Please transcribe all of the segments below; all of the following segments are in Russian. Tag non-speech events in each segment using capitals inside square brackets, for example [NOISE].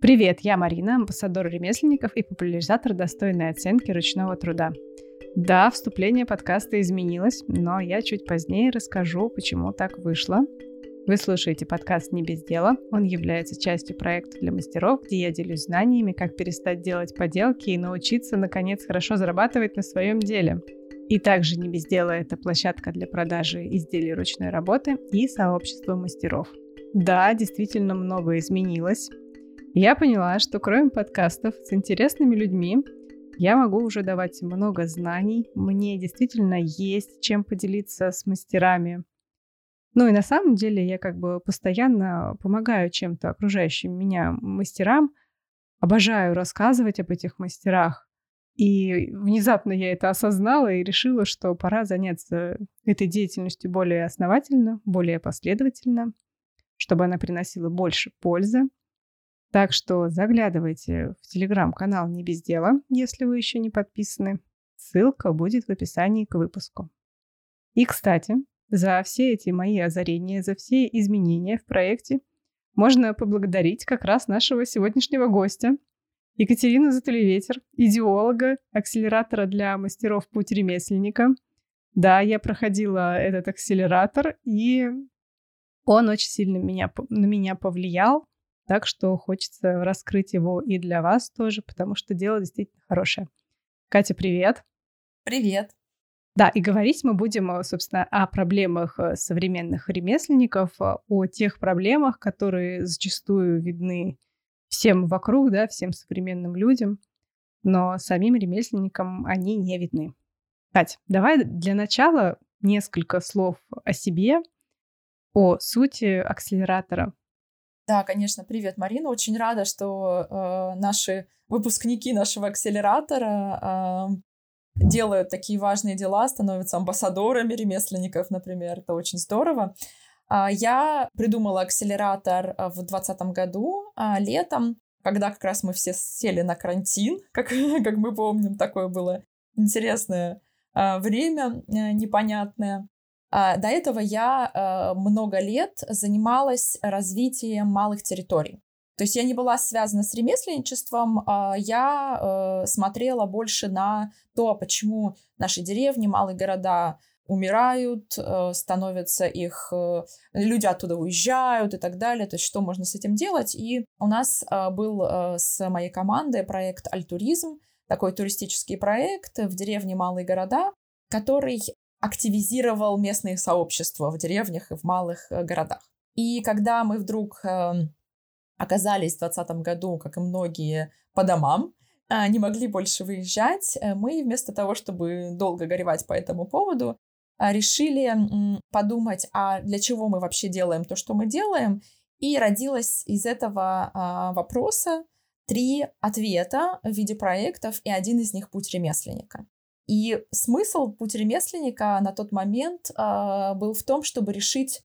Привет, я Марина, амбассадор ремесленников и популяризатор достойной оценки ручного труда. Да, вступление подкаста изменилось, но я чуть позднее расскажу, почему так вышло. Вы слушаете подкаст «Не без дела». Он является частью проекта для мастеров, где я делюсь знаниями, как перестать делать поделки и научиться, наконец, хорошо зарабатывать на своем деле. И также «Не без дела» — это площадка для продажи изделий ручной работы и сообщество мастеров. Да, действительно много изменилось. Я поняла, что кроме подкастов с интересными людьми, я могу уже давать много знаний. Мне действительно есть чем поделиться с мастерами. Ну и на самом деле я как бы постоянно помогаю чем-то окружающим меня мастерам. Обожаю рассказывать об этих мастерах. И внезапно я это осознала и решила, что пора заняться этой деятельностью более основательно, более последовательно, чтобы она приносила больше пользы. Так что заглядывайте в телеграм-канал «Не без дела», если вы еще не подписаны. Ссылка будет в описании к выпуску. И, кстати, за все эти мои озарения, за все изменения в проекте можно поблагодарить как раз нашего сегодняшнего гостя, Екатерину Затулеветер, идеолога, акселератора для мастеров «Путь ремесленника». Да, я проходила этот акселератор, и он очень сильно меня, на меня повлиял. Так что хочется раскрыть его и для вас тоже, потому что дело действительно хорошее. Катя, привет. Привет. Да, и говорить мы будем, э, собственно, о проблемах э, современных ремесленников, э, о тех проблемах, которые зачастую видны всем вокруг, да, всем современным людям, но самим ремесленникам они не видны. Катя, давай для начала несколько слов о себе, о сути акселератора, да, конечно. Привет, Марина. Очень рада, что э, наши выпускники нашего акселератора э, делают такие важные дела, становятся амбассадорами ремесленников, например. Это очень здорово. А, я придумала акселератор э, в 2020 году, а, летом, когда как раз мы все сели на карантин, [LAUGHS] как, как мы помним, такое было интересное а, время э, непонятное. А, до этого я э, много лет занималась развитием малых территорий. То есть я не была связана с ремесленничеством, а я э, смотрела больше на то, почему наши деревни, малые города умирают, э, становятся их, люди оттуда уезжают и так далее, то есть что можно с этим делать. И у нас был с моей командой проект «Альтуризм», такой туристический проект в деревне Малые города, который активизировал местные сообщества в деревнях и в малых э, городах. И когда мы вдруг эм, оказались в 2020 году, как и многие, по домам, а, не могли больше выезжать, э, мы вместо того, чтобы долго горевать по этому поводу, а, решили подумать, а для чего мы вообще делаем то, что мы делаем, и родилось из этого а, вопроса три ответа в виде проектов, и один из них — путь ремесленника. И смысл пути ремесленника на тот момент э, был в том, чтобы решить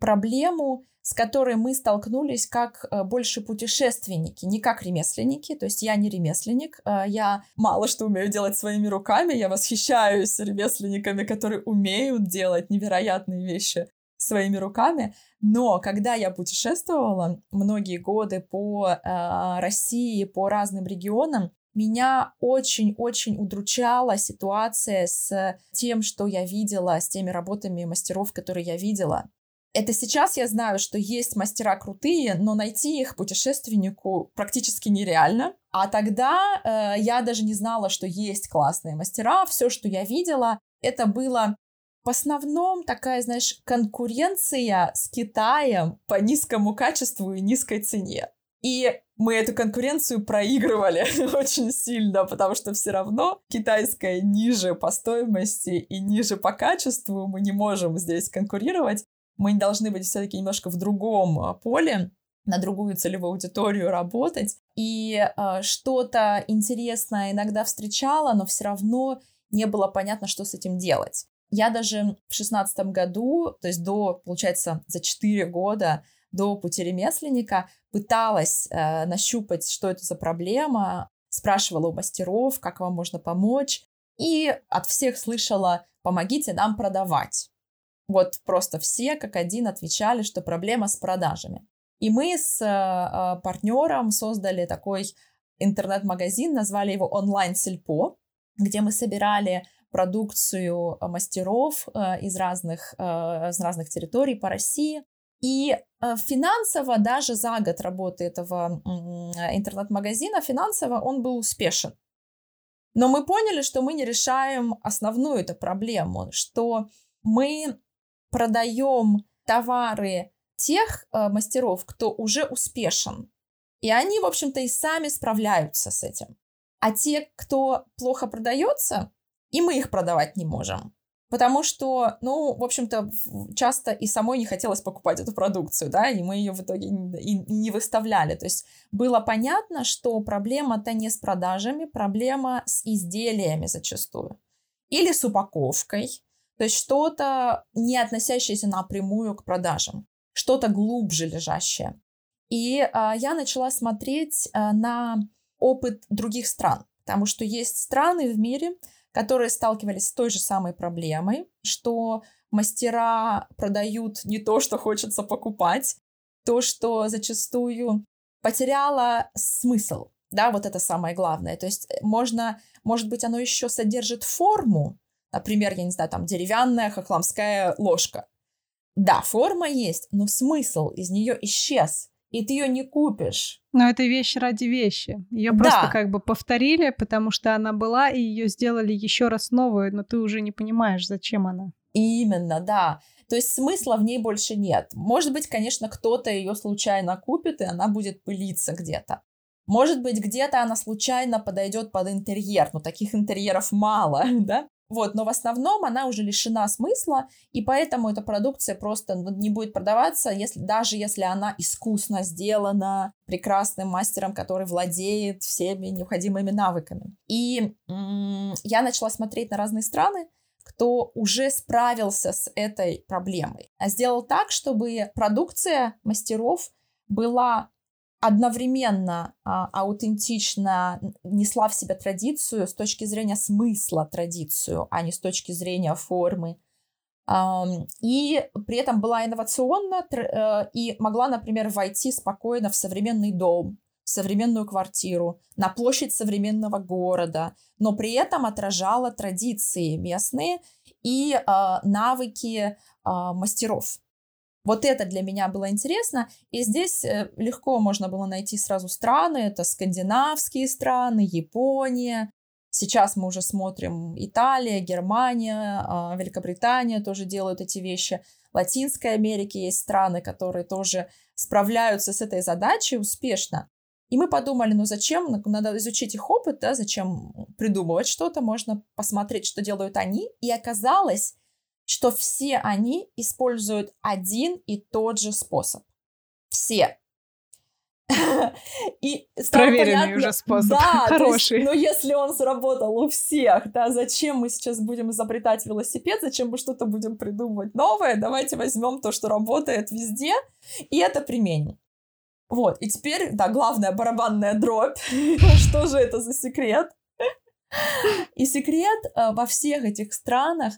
проблему, с которой мы столкнулись как э, больше путешественники, не как ремесленники. То есть я не ремесленник, э, я мало что умею делать своими руками, я восхищаюсь ремесленниками, которые умеют делать невероятные вещи своими руками. Но когда я путешествовала многие годы по э, России, по разным регионам, меня очень-очень удручала ситуация с тем, что я видела, с теми работами мастеров, которые я видела. Это сейчас я знаю, что есть мастера крутые, но найти их путешественнику практически нереально. А тогда э, я даже не знала, что есть классные мастера. Все, что я видела, это было в основном такая, знаешь, конкуренция с Китаем по низкому качеству и низкой цене. И мы эту конкуренцию проигрывали [LAUGHS] очень сильно, потому что все равно китайская ниже по стоимости и ниже по качеству мы не можем здесь конкурировать. Мы должны быть все-таки немножко в другом а, поле, на другую целевую аудиторию работать. И э, что-то интересное иногда встречала, но все равно не было понятно, что с этим делать. Я даже в шестнадцатом году, то есть до, получается, за 4 года до пути ремесленника, пыталась э, нащупать, что это за проблема, спрашивала у мастеров, как вам можно помочь, и от всех слышала «помогите нам продавать». Вот просто все как один отвечали, что проблема с продажами. И мы с э, партнером создали такой интернет-магазин, назвали его онлайн-сельпо, где мы собирали продукцию мастеров э, из разных, э, из разных территорий по России. И э, финансово даже за год работы этого интернет-магазина финансово он был успешен. Но мы поняли, что мы не решаем основную эту проблему, что мы продаем товары тех э, мастеров, кто уже успешен. И они, в общем-то, и сами справляются с этим. А те, кто плохо продается, и мы их продавать не можем. Потому что, ну, в общем-то, часто и самой не хотелось покупать эту продукцию, да, и мы ее в итоге и не выставляли. То есть было понятно, что проблема-то не с продажами, проблема с изделиями зачастую. Или с упаковкой, то есть что-то не относящееся напрямую к продажам, что-то глубже лежащее. И а, я начала смотреть а, на опыт других стран, потому что есть страны в мире, которые сталкивались с той же самой проблемой, что мастера продают не то, что хочется покупать, то, что зачастую потеряло смысл, да, вот это самое главное. То есть э, можно, может быть, оно еще содержит форму, например, я не знаю, там деревянная хохламская ложка. Да, форма есть, но смысл из нее исчез и ты ее не купишь. Но это вещь ради вещи. Ее да. просто как бы повторили, потому что она была, и ее сделали еще раз новую, но ты уже не понимаешь, зачем она. Именно, да. То есть смысла в ней больше нет. Может быть, конечно, кто-то ее случайно купит, и она будет пылиться где-то. Может быть, где-то она случайно подойдет под интерьер, но таких интерьеров мало, [LAUGHS] да? Вот, но в основном она уже лишена смысла, и поэтому эта продукция просто ну, не будет продаваться, если, даже если она искусно сделана прекрасным мастером, который владеет всеми необходимыми навыками. И м- я начала смотреть на разные страны, кто уже справился с этой проблемой, а сделал так, чтобы продукция мастеров была одновременно а, аутентично несла в себя традицию с точки зрения смысла традицию, а не с точки зрения формы. Um, и при этом была инновационна uh, и могла, например, войти спокойно в современный дом, в современную квартиру, на площадь современного города, но при этом отражала традиции местные и uh, навыки uh, мастеров. Вот это для меня было интересно. И здесь э, легко можно было найти сразу страны. Это скандинавские страны, Япония. Сейчас мы уже смотрим Италия, Германия, а, Великобритания тоже делают эти вещи. В Латинской Америке есть страны, которые тоже справляются с этой задачей успешно. И мы подумали, ну зачем, надо изучить их опыт, да, зачем придумывать что-то, можно посмотреть, что делают они. И оказалось, что все они используют один и тот же способ. Все. [LAUGHS] И Проверенный понятно, уже способ, да, хороший. Есть, но если он сработал у всех, да, зачем мы сейчас будем изобретать велосипед, зачем мы что-то будем придумывать новое, давайте возьмем то, что работает везде, и это применим. Вот, и теперь, да, главная барабанная дробь. [LAUGHS] что же это за секрет? [LAUGHS] И секрет э, во всех этих странах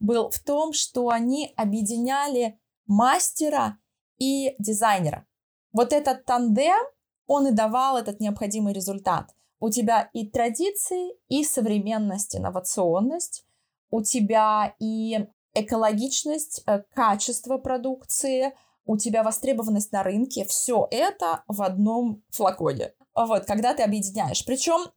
был в том, что они объединяли мастера и дизайнера. Вот этот тандем, он и давал этот необходимый результат. У тебя и традиции, и современность, инновационность, у тебя и экологичность, э, качество продукции, у тебя востребованность на рынке, все это в одном флаконе. Вот, когда ты объединяешь. Причем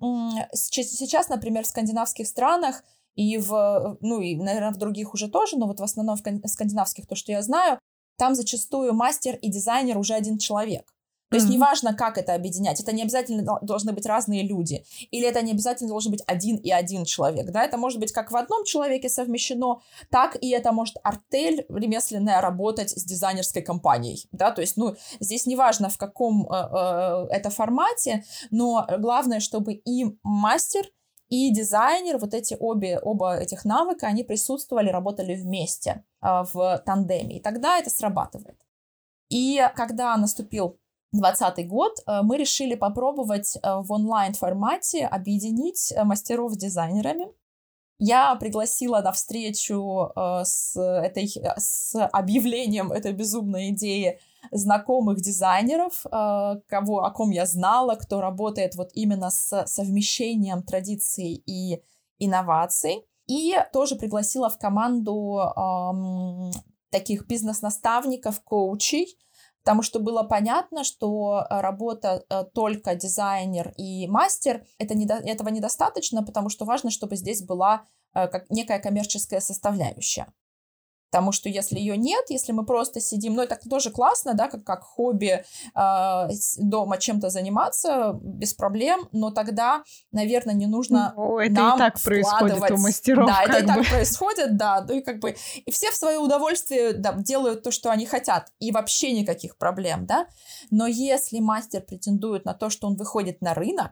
сейчас, например, в скандинавских странах и в, ну и, наверное, в других уже тоже, но вот в основном в скандинавских, то, что я знаю, там зачастую мастер и дизайнер уже один человек. То есть mm-hmm. неважно, как это объединять, это не обязательно должны быть разные люди, или это не обязательно должен быть один и один человек, да, это может быть как в одном человеке совмещено, так и это может артель ремесленная работать с дизайнерской компанией, да, то есть, ну, здесь неважно в каком э, э, это формате, но главное, чтобы и мастер, и дизайнер, вот эти обе, оба этих навыка, они присутствовали, работали вместе э, в тандеме, и тогда это срабатывает. И когда наступил 2020 год, э, мы решили попробовать э, в онлайн формате объединить мастеров с дизайнерами Я пригласила на встречу э, с, этой, с объявлением этой безумной идеи знакомых дизайнеров, э, кого, о ком я знала, кто работает вот именно с совмещением традиций и инноваций. И тоже пригласила в команду эм, таких бизнес-наставников, коучей, потому что было понятно, что работа э, только дизайнер и мастер это не, этого недостаточно, потому что важно, чтобы здесь была э, как некая коммерческая составляющая. Потому что если ее нет, если мы просто сидим, ну это тоже классно, да, как, как хобби э, дома чем-то заниматься без проблем, но тогда, наверное, не нужно ну, это нам и так происходит у мастеров. Да, это и так происходит, да, ну и как бы и все в свое удовольствие да, делают то, что они хотят, и вообще никаких проблем, да. Но если мастер претендует на то, что он выходит на рынок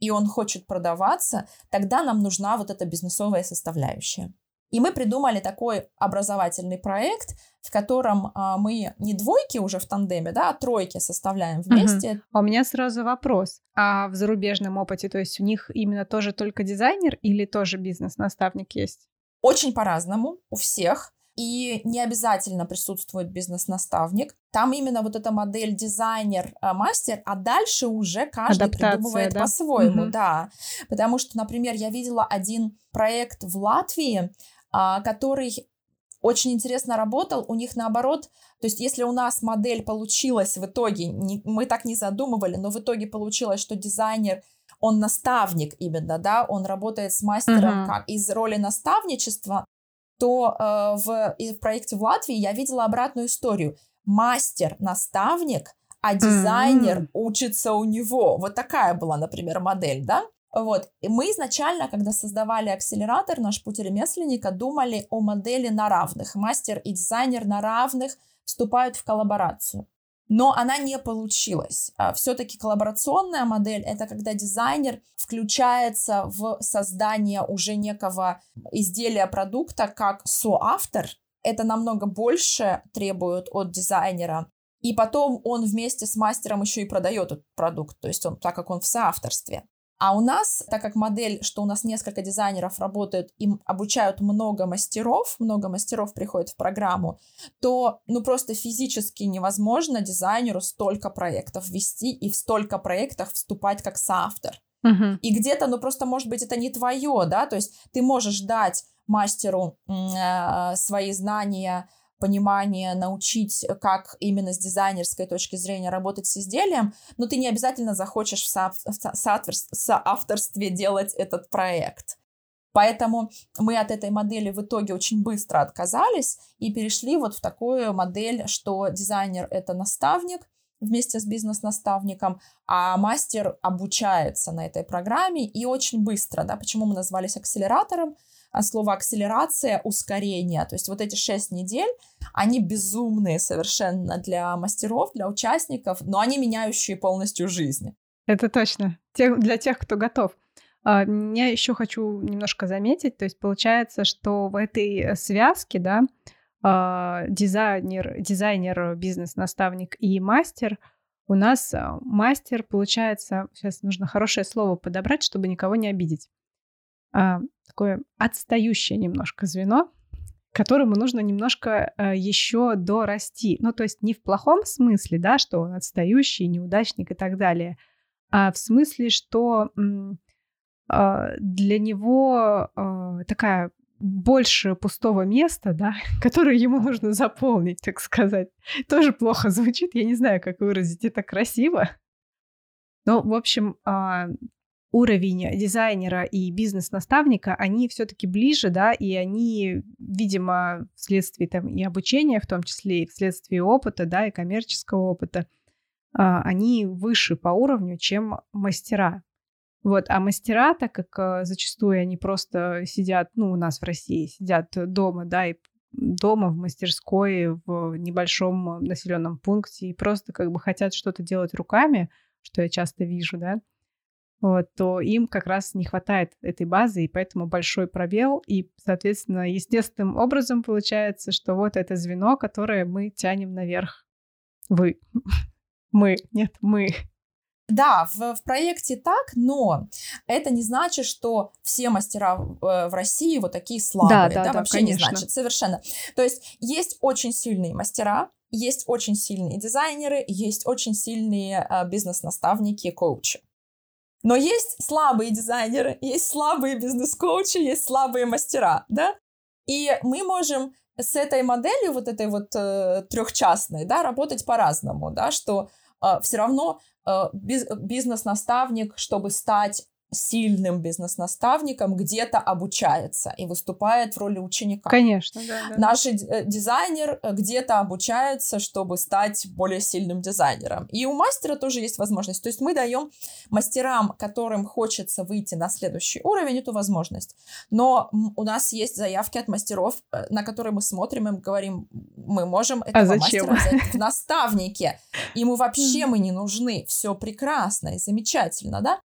и он хочет продаваться, тогда нам нужна вот эта бизнесовая составляющая. И мы придумали такой образовательный проект, в котором а, мы не двойки уже в тандеме, да, а тройки составляем вместе. Угу. А у меня сразу вопрос. А в зарубежном опыте, то есть у них именно тоже только дизайнер или тоже бизнес-наставник есть? Очень по-разному у всех. И не обязательно присутствует бизнес-наставник. Там именно вот эта модель дизайнер-мастер, а дальше уже каждый Адаптация, придумывает да? по-своему, угу. да. Потому что, например, я видела один проект в Латвии, а, который очень интересно работал. У них наоборот, то есть если у нас модель получилась в итоге, не, мы так не задумывали, но в итоге получилось, что дизайнер он наставник именно, да, он работает с мастером uh-huh. как из роли наставничества, то э, в, в проекте в Латвии я видела обратную историю. Мастер, наставник, а дизайнер mm-hmm. учится у него. Вот такая была, например, модель, да? Вот. И мы изначально, когда создавали акселератор, наш путь ремесленника, думали о модели на равных. Мастер и дизайнер на равных вступают в коллаборацию. Но она не получилась. А Все-таки коллаборационная модель — это когда дизайнер включается в создание уже некого изделия продукта как соавтор. Это намного больше требует от дизайнера. И потом он вместе с мастером еще и продает этот продукт, то есть он, так как он в соавторстве. А у нас, так как модель, что у нас несколько дизайнеров работают, им обучают много мастеров, много мастеров приходит в программу, то ну просто физически невозможно дизайнеру столько проектов вести и в столько проектах вступать как соавтор. Uh-huh. И где-то, ну просто, может быть, это не твое, да, то есть ты можешь дать мастеру э, свои знания, понимание, научить, э, как именно с дизайнерской точки зрения работать с изделием, но ты не обязательно захочешь в, со- соавторстве делать этот проект. Поэтому мы от этой модели в итоге очень быстро отказались и перешли вот в такую модель, что дизайнер — это наставник, вместе с бизнес-наставником, а мастер обучается на этой программе и очень быстро, да, почему мы назвались акселератором, слово акселерация, ускорение. То есть вот эти шесть недель, они безумные совершенно для мастеров, для участников, но они меняющие полностью жизнь. Это точно. Тех, для тех, кто готов. А, я еще хочу немножко заметить, то есть получается, что в этой связке, да, а, дизайнер, дизайнер, бизнес-наставник и мастер, у нас а, мастер получается, сейчас нужно хорошее слово подобрать, чтобы никого не обидеть а, такое отстающее немножко звено, которому нужно немножко а, еще дорасти. Ну, то есть не в плохом смысле, да, что он отстающий, неудачник и так далее, а в смысле, что а, для него а, такая больше пустого места, да, [LAUGHS] которое ему нужно заполнить, так сказать. Тоже плохо звучит, я не знаю, как выразить это красиво. Но, в общем, уровень дизайнера и бизнес-наставника, они все-таки ближе, да, и они, видимо, вследствие там и обучения, в том числе и вследствие опыта, да, и коммерческого опыта, а, они выше по уровню, чем мастера. Вот, а мастера, так как а, зачастую они просто сидят, ну, у нас в России, сидят дома, да, и дома, в мастерской, в небольшом населенном пункте, и просто как бы хотят что-то делать руками, что я часто вижу, да, вот, то им как раз не хватает этой базы, и поэтому большой пробел. И, соответственно, естественным образом получается, что вот это звено, которое мы тянем наверх. Вы. [LAUGHS] Мы. Нет, мы. Да, в, в проекте так, но это не значит, что все мастера в, э, в России вот такие слабые. Да, да, да, да вообще конечно. не значит, совершенно. То есть есть очень сильные мастера, есть очень сильные дизайнеры, есть очень сильные а, бизнес-наставники, коучи. Но есть слабые дизайнеры, есть слабые бизнес-коучи, есть слабые мастера, да? И мы можем с этой моделью, вот этой вот э, трехчастной, да, работать по-разному, да, что э, все равно э, бизнес-наставник, чтобы стать сильным бизнес-наставником где-то обучается и выступает в роли ученика. Конечно, да. да. Наш э, дизайнер э, где-то обучается, чтобы стать более сильным дизайнером. И у мастера тоже есть возможность. То есть мы даем мастерам, которым хочется выйти на следующий уровень, эту возможность. Но у нас есть заявки от мастеров, э, на которые мы смотрим и говорим, мы можем а этого а зачем? мастера взять в наставнике. Ему вообще мы не нужны. Все прекрасно и замечательно, да?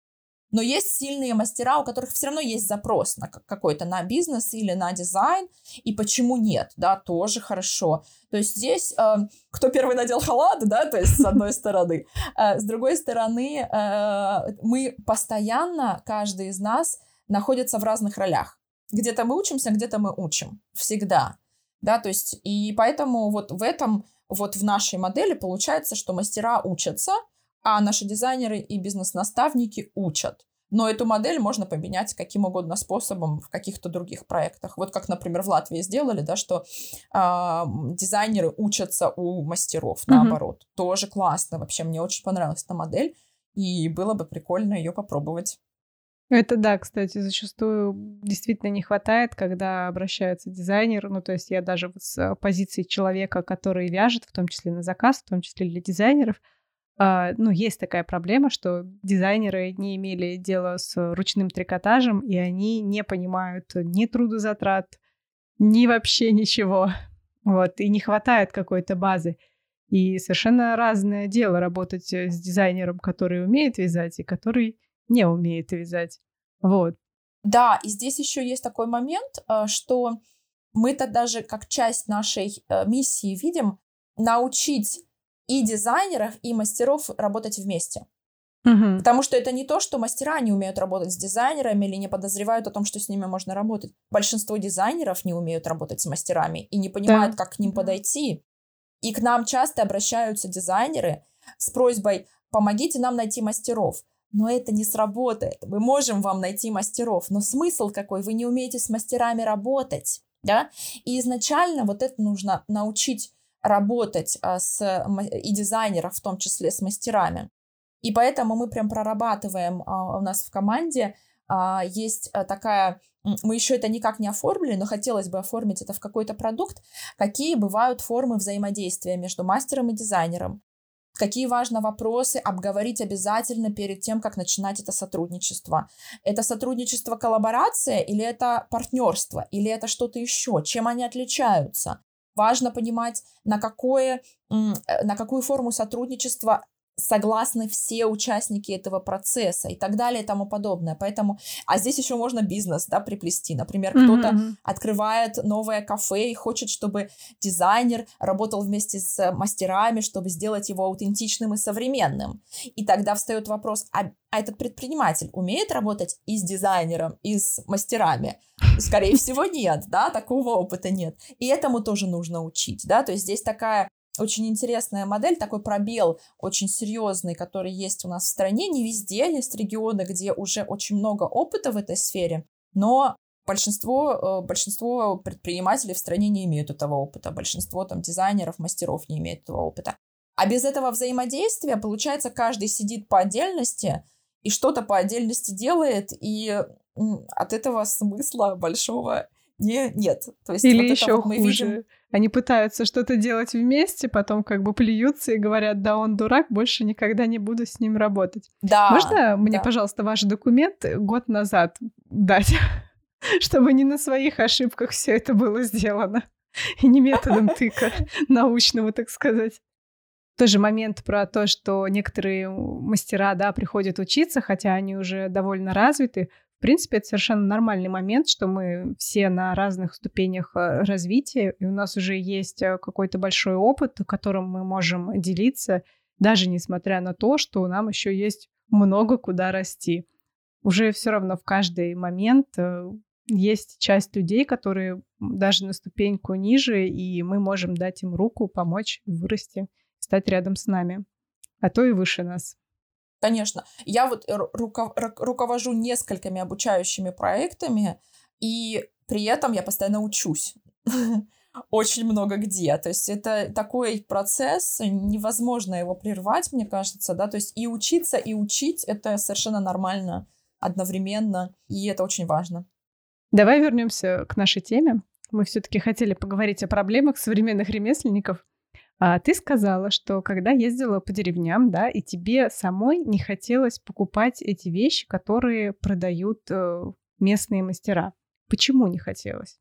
Но есть сильные мастера, у которых все равно есть запрос на какой-то, на бизнес или на дизайн, и почему нет, да, тоже хорошо. То есть здесь э, кто первый надел халат, да, то есть с одной стороны. Э, с другой стороны, э, мы постоянно, каждый из нас находится в разных ролях. Где-то мы учимся, где-то мы учим. Всегда. Да, то есть и поэтому вот в этом, вот в нашей модели получается, что мастера учатся, а наши дизайнеры и бизнес-наставники учат. Но эту модель можно поменять каким угодно способом в каких-то других проектах. Вот как, например, в Латвии сделали, да, что э, дизайнеры учатся у мастеров, mm-hmm. наоборот. Тоже классно. Вообще, мне очень понравилась эта модель, и было бы прикольно ее попробовать. Это да, кстати, зачастую действительно не хватает, когда обращается дизайнер. Ну, то есть я даже вот с позиции человека, который вяжет, в том числе на заказ, в том числе для дизайнеров, ну, есть такая проблема, что дизайнеры не имели дела с ручным трикотажем, и они не понимают ни трудозатрат, ни вообще ничего. Вот, и не хватает какой-то базы. И совершенно разное дело работать э, с дизайнером, который умеет вязать, и который не умеет вязать. Вот. Да, и здесь еще есть такой момент, э, что мы-то даже как часть нашей э, миссии видим научить и дизайнеров, и мастеров работать вместе. Угу. Потому что это не то, что мастера не умеют работать с дизайнерами или не подозревают о том, что с ними можно работать. Большинство дизайнеров не умеют работать с мастерами и не понимают, да. как к ним подойти. И к нам часто обращаются дизайнеры с просьбой «помогите нам найти мастеров». Но это не сработает. Мы можем вам найти мастеров, но смысл какой? Вы не умеете с мастерами работать. Да? И изначально вот это нужно научить работать а, с, и дизайнеров, в том числе с мастерами. И поэтому мы прям прорабатываем а, у нас в команде а, есть такая, мы еще это никак не оформили, но хотелось бы оформить это в какой-то продукт, какие бывают формы взаимодействия между мастером и дизайнером, какие важно вопросы обговорить обязательно перед тем, как начинать это сотрудничество. Это сотрудничество коллаборация или это партнерство, или это что-то еще, чем они отличаются. Важно понимать, на, какое, э, на какую форму сотрудничества согласны все участники этого процесса и так далее и тому подобное. Поэтому, а здесь еще можно бизнес, да, приплести. Например, mm-hmm. кто-то открывает новое кафе и хочет, чтобы дизайнер работал вместе с мастерами, чтобы сделать его аутентичным и современным. И тогда встает вопрос, а, а этот предприниматель умеет работать и с дизайнером, и с мастерами? Скорее всего, нет, да, такого опыта нет. И этому тоже нужно учить, да, то есть здесь такая очень интересная модель, такой пробел очень серьезный, который есть у нас в стране. Не везде есть регионы, где уже очень много опыта в этой сфере, но большинство, э, большинство предпринимателей в стране не имеют этого опыта, большинство там дизайнеров, мастеров не имеют этого опыта. А без этого взаимодействия, получается, каждый сидит по отдельности и что-то по отдельности делает, и от этого смысла большого не, нет. То есть Или вот еще вот мы хуже. Видим... Они пытаются что-то делать вместе, потом как бы плюются и говорят, да, он дурак, больше никогда не буду с ним работать. Да. Можно мне, да. пожалуйста, ваш документ год назад дать, [LAUGHS] чтобы не на своих ошибках все это было сделано и не методом тыка [LAUGHS] научного, так сказать. Тоже момент про то, что некоторые мастера, да, приходят учиться, хотя они уже довольно развиты, в принципе, это совершенно нормальный момент, что мы все на разных ступенях э, развития, и у нас уже есть э, какой-то большой опыт, которым мы можем делиться, даже несмотря на то, что нам еще есть много куда расти. Уже все равно в каждый момент э, есть часть людей, которые даже на ступеньку ниже, и мы можем дать им руку, помочь вырасти, стать рядом с нами, а то и выше нас. Конечно. Я вот руков, руковожу несколькими обучающими проектами, и при этом я постоянно учусь. [LAUGHS] Очень много где. То есть это такой процесс, невозможно его прервать, мне кажется, да. То есть и учиться, и учить — это совершенно нормально одновременно, и это очень важно. Давай вернемся к нашей теме. Мы все-таки хотели поговорить о проблемах современных ремесленников. А ты сказала, что когда ездила по деревням, да, и тебе самой не хотелось покупать эти вещи, которые продают э, местные мастера. Почему не хотелось?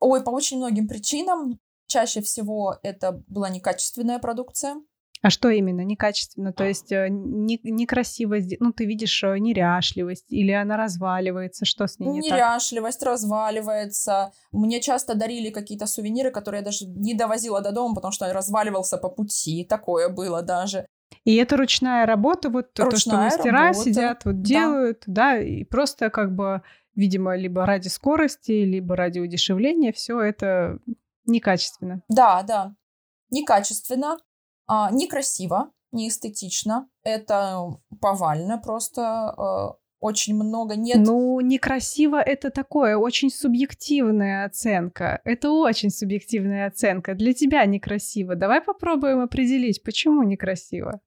Ой, по очень многим причинам. Чаще всего это была некачественная продукция. А что именно некачественно? То есть э, не, некрасиво, ну ты видишь э, неряшливость или она разваливается, что с ней не Неряшливость так? разваливается. Мне часто дарили какие-то сувениры, которые я даже не довозила до дома, потому что разваливался по пути. Такое было даже. И это ручная работа, вот ручная то, что мастера работа. сидят, вот делают, да. да, и просто как бы, видимо, либо ради скорости, либо ради удешевления, все это некачественно. Да, да, некачественно. А, некрасиво, не эстетично. Это повально просто э, очень много нет. Ну, некрасиво это такое, очень субъективная оценка. Это очень субъективная оценка. Для тебя некрасиво. Давай попробуем определить, почему некрасиво.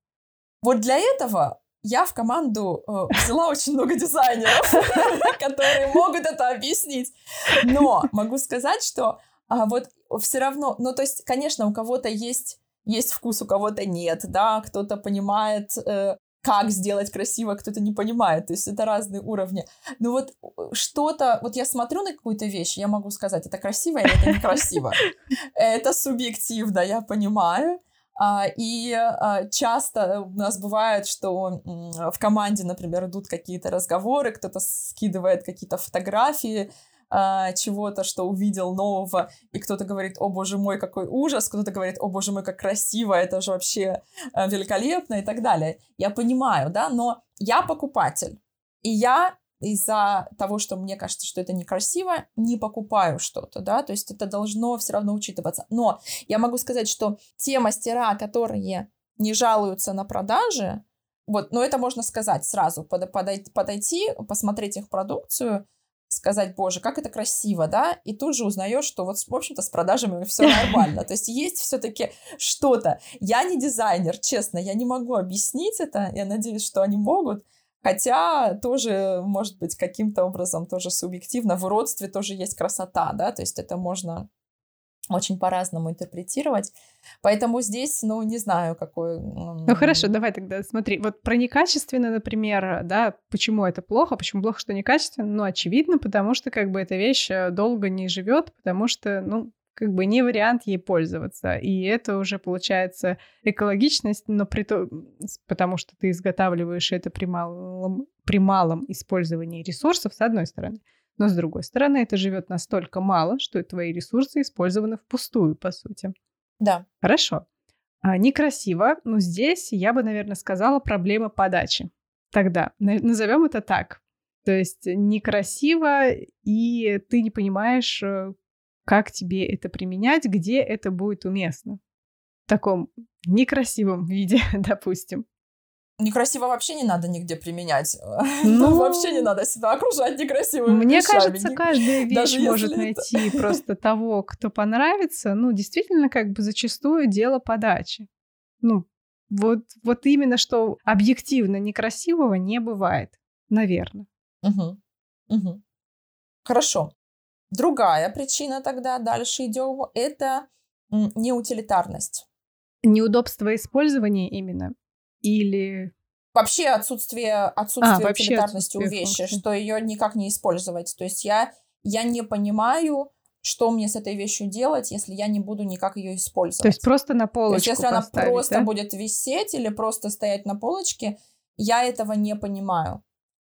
Вот для этого я в команду э, взяла очень много дизайнеров, [LAUGHS] которые могут это объяснить. Но могу сказать, что а, вот все равно, ну то есть, конечно, у кого-то есть есть вкус, у кого-то нет, да, кто-то понимает, э, как сделать красиво, кто-то не понимает, то есть это разные уровни. Но вот э, что-то, вот я смотрю на какую-то вещь, я могу сказать, это красиво или это некрасиво. [LAUGHS] Это субъективно, я понимаю. А, и а, часто у нас бывает, что в команде, например, идут какие-то разговоры, кто-то скидывает какие-то фотографии, а, чего-то, что увидел нового, и кто-то говорит, о боже мой, какой ужас, кто-то говорит, о боже мой, как красиво, это же вообще а, великолепно и так далее. Я понимаю, да, но я покупатель, и я из-за того, что мне кажется, что это некрасиво, не покупаю что-то, да, то есть это должно все равно учитываться. Но я могу сказать, что те мастера, которые не жалуются на продажи, вот, но это можно сказать сразу, подойти, подойти посмотреть их продукцию, сказать, боже, как это красиво, да, и тут же узнаешь, что вот, в общем-то, с продажами все нормально. То есть есть все-таки что-то. Я не дизайнер, честно, я не могу объяснить это, я надеюсь, что они могут, Хотя тоже, может быть, каким-то образом тоже субъективно. В уродстве тоже есть красота, да, то есть это можно очень по-разному интерпретировать. Поэтому здесь, ну, не знаю, какой... Ну, хорошо, давай тогда смотри. Вот про некачественно, например, да, почему это плохо, почему плохо, что некачественно? Ну, очевидно, потому что как бы эта вещь э, долго не живет, потому что, ну, как бы не вариант ей пользоваться. И это уже получается экологичность, но при то, потому что ты изготавливаешь это при малом, при малом использовании ресурсов, с одной стороны. Но, с другой стороны, это живет настолько мало, что твои ресурсы использованы впустую, по сути. Да. Хорошо. А, некрасиво, но здесь я бы, наверное, сказала проблема подачи. Тогда назовем это так. То есть некрасиво, и ты не понимаешь, э, как тебе это применять, где это будет уместно. В таком некрасивом [LAUGHS] виде, допустим. Некрасиво вообще не надо нигде применять. [LAUGHS] Ну, вообще не надо себя окружать некрасивыми Мне вещами. кажется, каждая вещь Даже может найти это... просто того, кто понравится. Ну, действительно, как бы зачастую дело подачи. Ну, вот, вот именно что объективно некрасивого не бывает, наверное. Угу. Угу. Хорошо. Другая причина тогда, дальше идем, это неутилитарность. Неудобство использования именно? Или вообще отсутствие, отсутствие а, утилитарности у вещи, функции. что ее никак не использовать. То есть я, я не понимаю, что мне с этой вещью делать, если я не буду никак ее использовать. То есть просто на полочку То есть если она просто да? будет висеть или просто стоять на полочке, я этого не понимаю.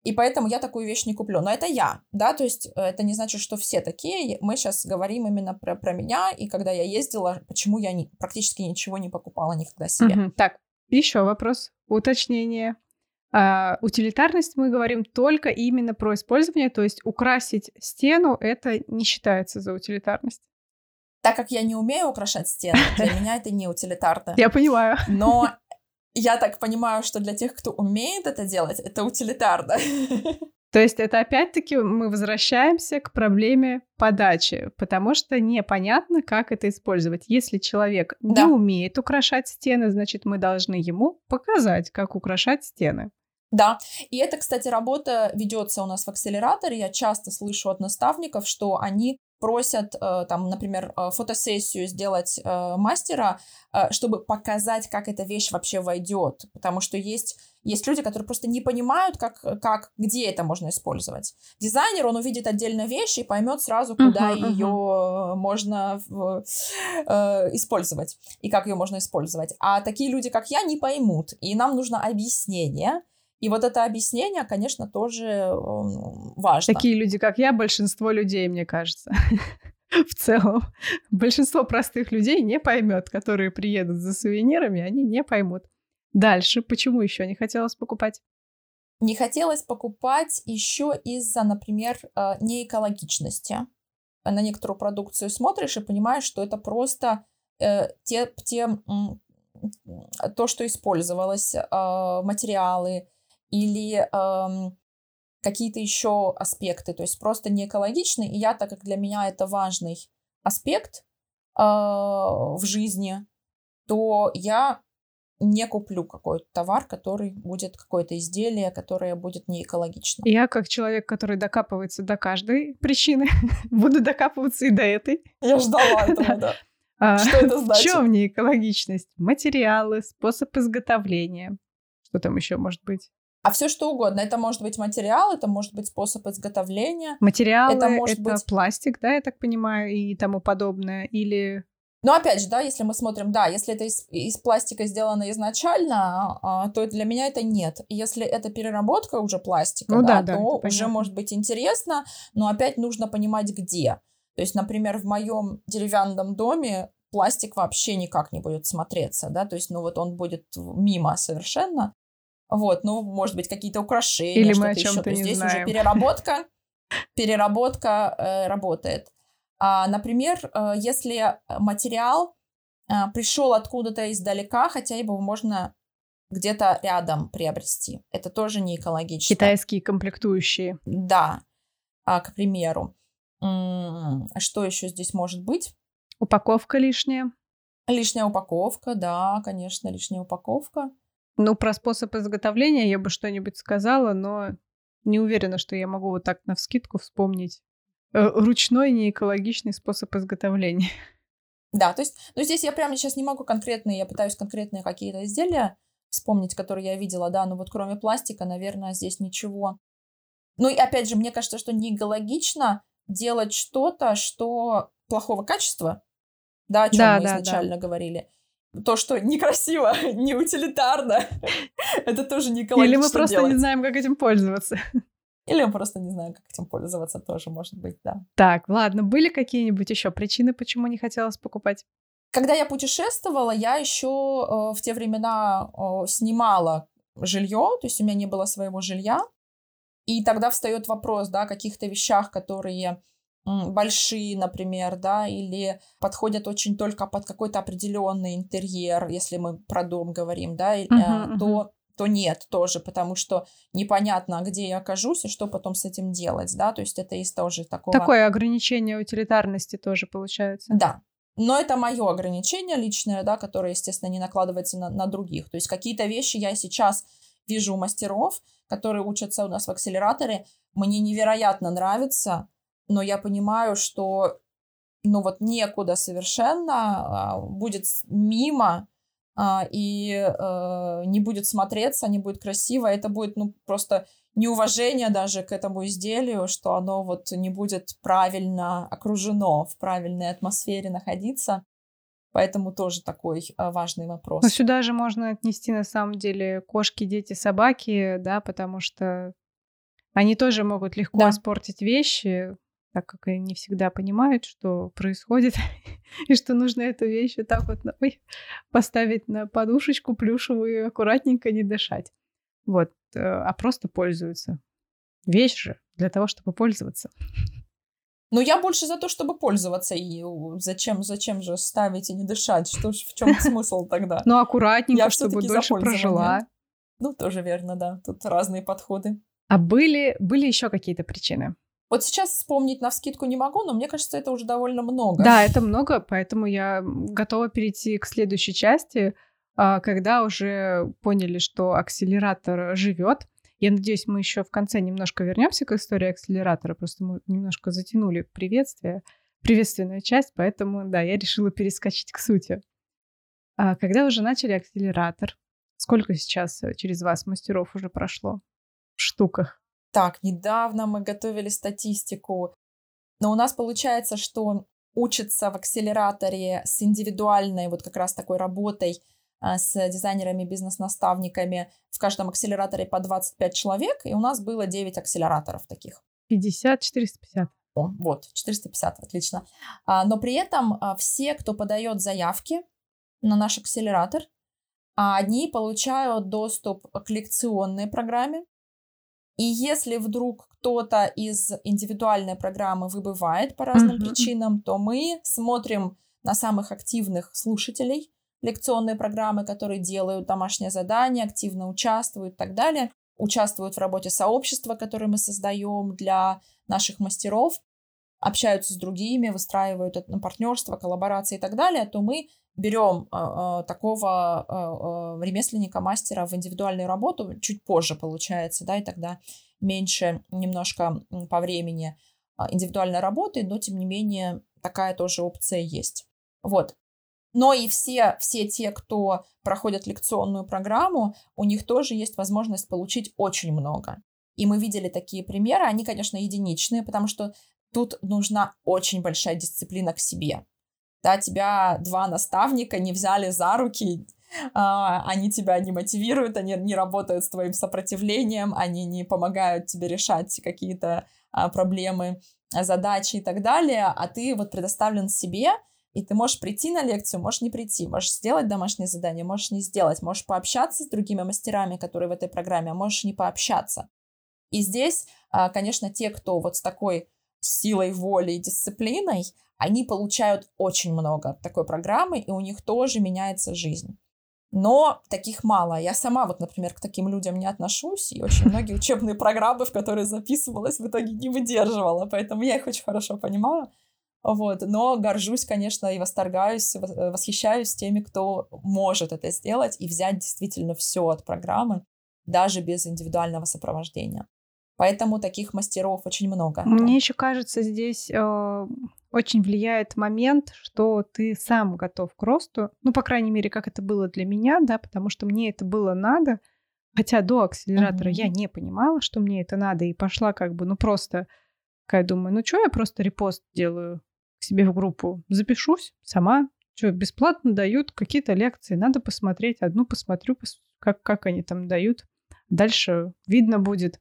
И поэтому я такую вещь не куплю. Но это я, да, то есть э, это не значит, что все такие. Мы сейчас говорим именно про, про меня, и когда я ездила, почему я не, практически ничего не покупала никогда себе. Угу. Так, Еще вопрос, уточнение. А, утилитарность мы говорим только именно про использование, то есть украсить стену это не считается за утилитарность. Так как я не умею украшать стены, для [LAUGHS] меня это не утилитарно. Я понимаю. Но [LAUGHS] я так понимаю, что для тех, кто умеет это делать, это утилитарно. [LAUGHS] То есть это опять-таки мы возвращаемся к проблеме подачи, потому что непонятно, как это использовать. Если человек да. не умеет украшать стены, значит, мы должны ему показать, как украшать стены. Да, и это, кстати, работа ведется у нас в акселераторе. Я часто слышу от наставников, что они просят, э, там, например, э, фотосессию сделать э, мастера, чтобы показать, как эта вещь вообще войдет. Потому что есть, есть люди, которые просто не понимают, как, как, где это можно использовать. Дизайнер, он увидит отдельно вещь и поймет сразу, куда uh-huh, ее uh-huh. можно использовать и как ее можно использовать. А такие люди, как я, не поймут. И нам нужно объяснение, и вот это объяснение, конечно, тоже эм, важно. Такие люди, как я, большинство людей, мне кажется. [LAUGHS] В целом, большинство простых людей не поймет, которые приедут за сувенирами, они не поймут. Дальше, почему еще не хотелось покупать? Не хотелось покупать еще из-за, например, э, неэкологичности. На некоторую продукцию смотришь и понимаешь, что это просто э, те, те, то, что использовалось, э, материалы, или эм, какие-то еще аспекты, то есть просто не экологичный. И я, так как для меня это важный аспект э, в жизни, то я не куплю какой-то товар, который будет какое-то изделие, которое будет не экологично. Я, как человек, который докапывается до каждой причины, [LAUGHS] буду докапываться и до этой. Я ждала [LAUGHS] этого, да. А, что это значит? В чем не экологичность? Материалы, способ изготовления. Что там еще может быть? А все что угодно. Это может быть материал, это может быть способ изготовления. Материалы это, может это быть... пластик, да, я так понимаю, и тому подобное, или... Но опять же, да, если мы смотрим, да, если это из, из пластика сделано изначально, а, то для меня это нет. Если это переработка уже пластика, ну, да, да, то уже может быть интересно, но опять нужно понимать, где. То есть, например, в моем деревянном доме пластик вообще никак не будет смотреться, да, то есть, ну вот он будет мимо совершенно. Вот, ну, может быть, какие-то украшения, Или мы о чем-то еще. Здесь знаем. уже переработка, [LAUGHS] переработка э, работает. А, например, э, если материал э, пришел откуда-то издалека, хотя его можно где-то рядом приобрести. Это тоже не экологично. Китайские комплектующие. Да, а, к примеру. Что еще здесь может быть? Упаковка лишняя. Лишняя упаковка, да, конечно, лишняя упаковка. Ну, про способ изготовления я бы что-нибудь сказала, но не уверена, что я могу вот так на вскидку вспомнить э, ручной неэкологичный способ изготовления. Да, то есть, ну здесь я прямо сейчас не могу конкретные, я пытаюсь конкретные какие-то изделия вспомнить, которые я видела, да, но вот кроме пластика, наверное, здесь ничего. Ну и опять же, мне кажется, что не экологично делать что-то, что плохого качества, да, о чем да, мы да, изначально да. говорили то, что некрасиво, [LAUGHS] не утилитарно, [LAUGHS] это тоже не экологично Или мы просто делать. не знаем, как этим пользоваться. Или мы просто не знаем, как этим пользоваться, тоже может быть, да. Так, ладно, были какие-нибудь еще причины, почему не хотелось покупать? Когда я путешествовала, я еще э, в те времена э, снимала жилье, то есть у меня не было своего жилья. И тогда встает вопрос, да, о каких-то вещах, которые большие, например, да, или подходят очень только под какой-то определенный интерьер, если мы про дом говорим, да, uh-huh, uh-huh. то то нет тоже, потому что непонятно, где я окажусь и что потом с этим делать, да, то есть это из тоже такого... Такое ограничение утилитарности тоже получается. Да, но это мое ограничение личное, да, которое, естественно, не накладывается на, на других. То есть какие-то вещи я сейчас вижу у мастеров, которые учатся у нас в акселераторе, мне невероятно нравится, но я понимаю, что ну вот некуда совершенно, а, будет мимо, а, и э, не будет смотреться, не будет красиво, это будет ну просто неуважение даже к этому изделию, что оно вот не будет правильно окружено, в правильной атмосфере находиться. Поэтому тоже такой а, важный вопрос. Но сюда же можно отнести на самом деле кошки, дети, собаки, да, потому что они тоже могут легко да. испортить вещи, так как они не всегда понимают, что происходит, [LAUGHS] и что нужно эту вещь вот так вот ой, поставить на подушечку плюшевую и аккуратненько не дышать. Вот, э, а просто пользуются. Вещь же для того, чтобы пользоваться. Но я больше за то, чтобы пользоваться. И зачем, зачем же ставить и не дышать? Что ж, в чем [LAUGHS] смысл тогда? Ну, аккуратненько, чтобы дольше прожила. Ну, тоже верно, да. Тут разные подходы. А были, были еще какие-то причины? Вот сейчас вспомнить на вскидку не могу, но мне кажется, это уже довольно много. Да, это много, поэтому я готова перейти к следующей части, а, когда уже поняли, что акселератор живет. Я надеюсь, мы еще в конце немножко вернемся к истории акселератора, просто мы немножко затянули приветствие, приветственную часть, поэтому, да, я решила перескочить к сути. А когда уже начали акселератор, сколько сейчас э, через вас мастеров уже прошло в штуках? Так, недавно мы готовили статистику, но у нас получается, что учатся в акселераторе с индивидуальной вот как раз такой работой а, с дизайнерами, бизнес-наставниками. В каждом акселераторе по 25 человек, и у нас было 9 акселераторов таких. 50, 450. О, вот, 450, отлично. А, но при этом а, все, кто подает заявки на наш акселератор, они получают доступ к лекционной программе, и если вдруг кто-то из индивидуальной программы выбывает по разным uh-huh. причинам, то мы смотрим на самых активных слушателей лекционной программы, которые делают домашнее задание, активно участвуют и так далее, участвуют в работе сообщества, которое мы создаем для наших мастеров, общаются с другими, выстраивают это на партнерство, коллаборации и так далее, то мы берем э, э, такого э, ремесленника, мастера в индивидуальную работу чуть позже получается, да, и тогда меньше немножко по времени индивидуальной работы, но тем не менее такая тоже опция есть. Вот. Но и все, все те, кто проходят лекционную программу, у них тоже есть возможность получить очень много. И мы видели такие примеры, они, конечно, единичные, потому что тут нужна очень большая дисциплина к себе да, тебя два наставника не взяли за руки, а, они тебя не мотивируют, они не работают с твоим сопротивлением, они не помогают тебе решать какие-то а, проблемы, задачи и так далее, а ты вот предоставлен себе, и ты можешь прийти на лекцию, можешь не прийти, можешь сделать домашнее задание, можешь не сделать, можешь пообщаться с другими мастерами, которые в этой программе, а можешь не пообщаться. И здесь, а, конечно, те, кто вот с такой силой воли и дисциплиной, они получают очень много от такой программы, и у них тоже меняется жизнь. Но таких мало. Я сама вот, например, к таким людям не отношусь, и очень многие учебные программы, в которые записывалась, в итоге не выдерживала, поэтому я их очень хорошо понимаю. Вот, но горжусь, конечно, и восторгаюсь, восхищаюсь теми, кто может это сделать и взять действительно все от программы, даже без индивидуального сопровождения. Поэтому таких мастеров очень много. Мне еще кажется, здесь э, очень влияет момент, что ты сам готов к росту. Ну, по крайней мере, как это было для меня, да, потому что мне это было надо. Хотя до акселератора mm-hmm. я не понимала, что мне это надо, и пошла как бы, ну, просто, такая думаю, ну, что я просто репост делаю к себе в группу? Запишусь сама. Что, бесплатно дают какие-то лекции, надо посмотреть. Одну посмотрю, как, как они там дают. Дальше видно будет.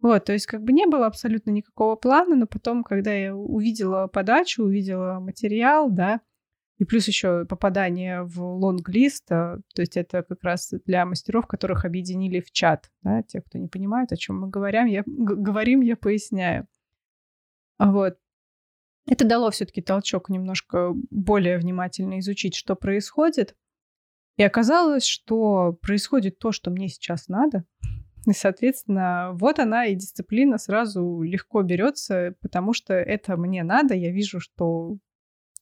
Вот, то есть как бы не было абсолютно никакого плана, но потом, когда я увидела подачу, увидела материал, да, и плюс еще попадание в лонг-лист, а, то есть это как раз для мастеров, которых объединили в чат, да, те, кто не понимает, о чем мы говорим, я, говорим, я поясняю. Вот. Это дало все-таки толчок немножко более внимательно изучить, что происходит. И оказалось, что происходит то, что мне сейчас надо. И, соответственно, вот она и дисциплина сразу легко берется, потому что это мне надо. Я вижу, что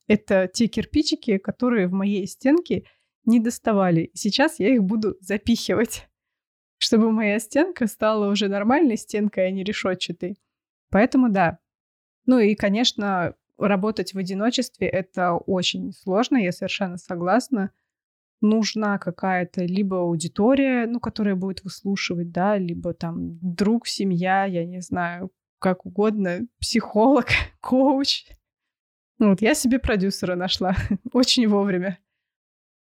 это те кирпичики, которые в моей стенке не доставали. Сейчас я их буду запихивать, [LAUGHS] чтобы моя стенка стала уже нормальной стенкой, а не решетчатой. Поэтому да. Ну и, конечно, работать в одиночестве — это очень сложно, я совершенно согласна нужна какая-то либо аудитория, ну, которая будет выслушивать, да, либо там друг, семья, я не знаю, как угодно, психолог, [LAUGHS] коуч. Ну, вот я себе продюсера нашла [LAUGHS] очень вовремя,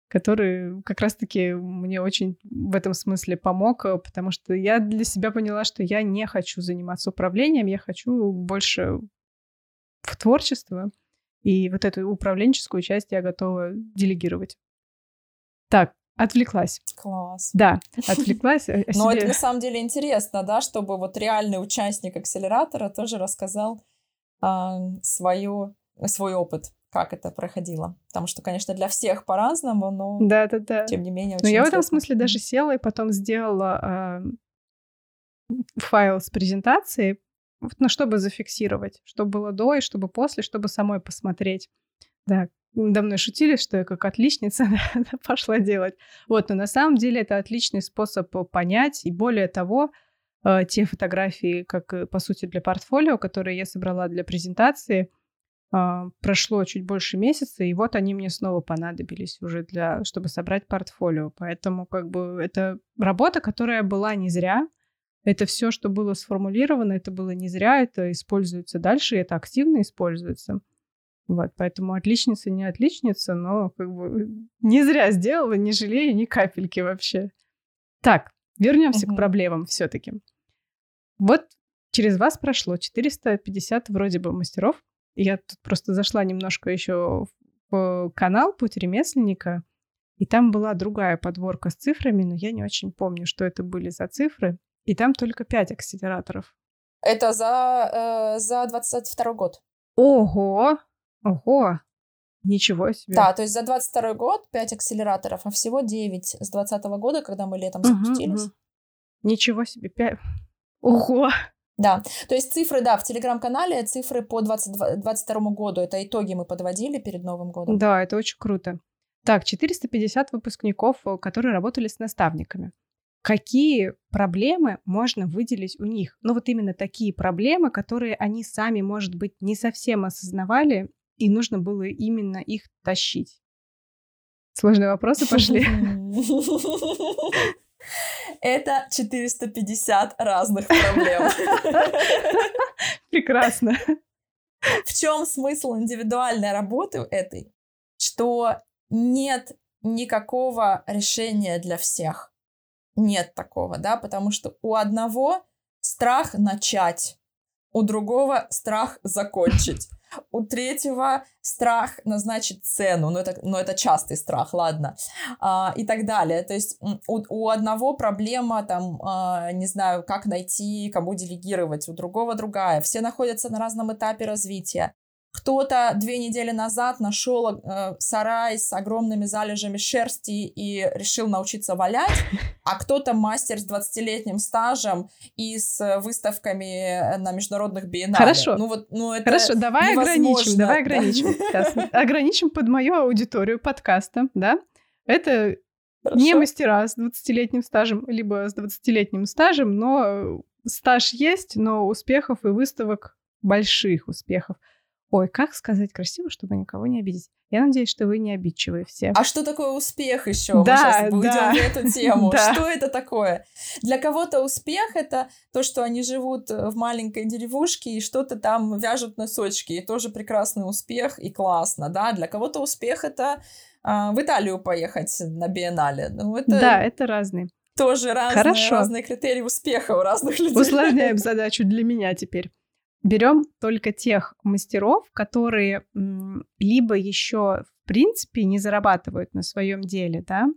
который как раз-таки мне очень в этом смысле помог, потому что я для себя поняла, что я не хочу заниматься управлением, я хочу больше в творчество, и вот эту управленческую часть я готова делегировать. Так, отвлеклась. Класс. Да, отвлеклась. Но это на самом деле интересно, да, чтобы вот реальный участник акселератора тоже рассказал а, свою, свой опыт как это проходило. Потому что, конечно, для всех по-разному, но да, да, да. тем не менее Но я в этом смысле даже села и потом сделала э, файл с презентацией, ну, чтобы зафиксировать, что было до и чтобы после, чтобы самой посмотреть. Да, мной шутили, что я как отличница [LAUGHS] пошла делать. Вот, но на самом деле это отличный способ понять, и более того, э, те фотографии, как, э, по сути, для портфолио, которые я собрала для презентации — а, прошло чуть больше месяца, и вот они мне снова понадобились уже для, чтобы собрать портфолио. Поэтому как бы это работа, которая была не зря. Это все, что было сформулировано, это было не зря, это используется дальше, это активно используется. Вот, поэтому отличница не отличница, но как бы не зря сделала, не жалею ни капельки вообще. Так, вернемся угу. к проблемам все-таки. Вот через вас прошло 450 вроде бы мастеров, я тут просто зашла немножко еще в канал «Путь ремесленника», и там была другая подборка с цифрами, но я не очень помню, что это были за цифры. И там только 5 акселераторов. Это за, э, за 22 год. Ого! Ого! Ничего себе. Да, то есть за 22 год 5 акселераторов, а всего 9 с 20 года, когда мы летом запустились. Угу. Ничего себе, 5. Ого! Да, то есть цифры, да, в телеграм-канале цифры по 2022 году, это итоги мы подводили перед Новым годом. Да, это очень круто. Так, 450 выпускников, э, которые работали с наставниками. Какие проблемы можно выделить у них? Ну вот именно такие проблемы, которые они сами, может быть, не совсем осознавали, и нужно было именно их тащить. Сложные вопросы пошли. [LAUGHS] Это 450 разных проблем. [LAUGHS] Прекрасно. В чем смысл индивидуальной работы этой? Что нет никакого решения для всех. Нет такого, да, потому что у одного страх начать, у другого страх закончить, у третьего страх назначить цену, но это, но это частый страх, ладно, а, и так далее. То есть у, у одного проблема, там, а, не знаю, как найти, кому делегировать, у другого другая. Все находятся на разном этапе развития. Кто-то две недели назад нашел э, сарай с огромными залежами шерсти и решил научиться валять, а кто-то мастер с 20-летним стажем и с выставками на международных биеннале. Хорошо. Ну вот, ну это Хорошо, давай ограничим, давай [LAUGHS] ограничим. Ограничим под мою аудиторию подкаста, да? Это Хорошо. не мастера с 20-летним стажем, либо с 20-летним стажем, но стаж есть, но успехов и выставок больших успехов. Ой, как сказать красиво, чтобы никого не обидеть? Я надеюсь, что вы не обидчивые все. А что такое успех еще? Да, Мы сейчас будем да. в эту тему. [LAUGHS] да. Что это такое? Для кого-то успех это то, что они живут в маленькой деревушке и что-то там вяжут носочки. И тоже прекрасный успех и классно, да. Для кого-то успех это а, в Италию поехать на биеннале. Ну, это... Да, это разные. Тоже разные, Хорошо. разные критерии успеха у разных [LAUGHS] людей. Усложняем задачу для меня теперь берем только тех мастеров, которые либо еще в принципе не зарабатывают на своем деле, да,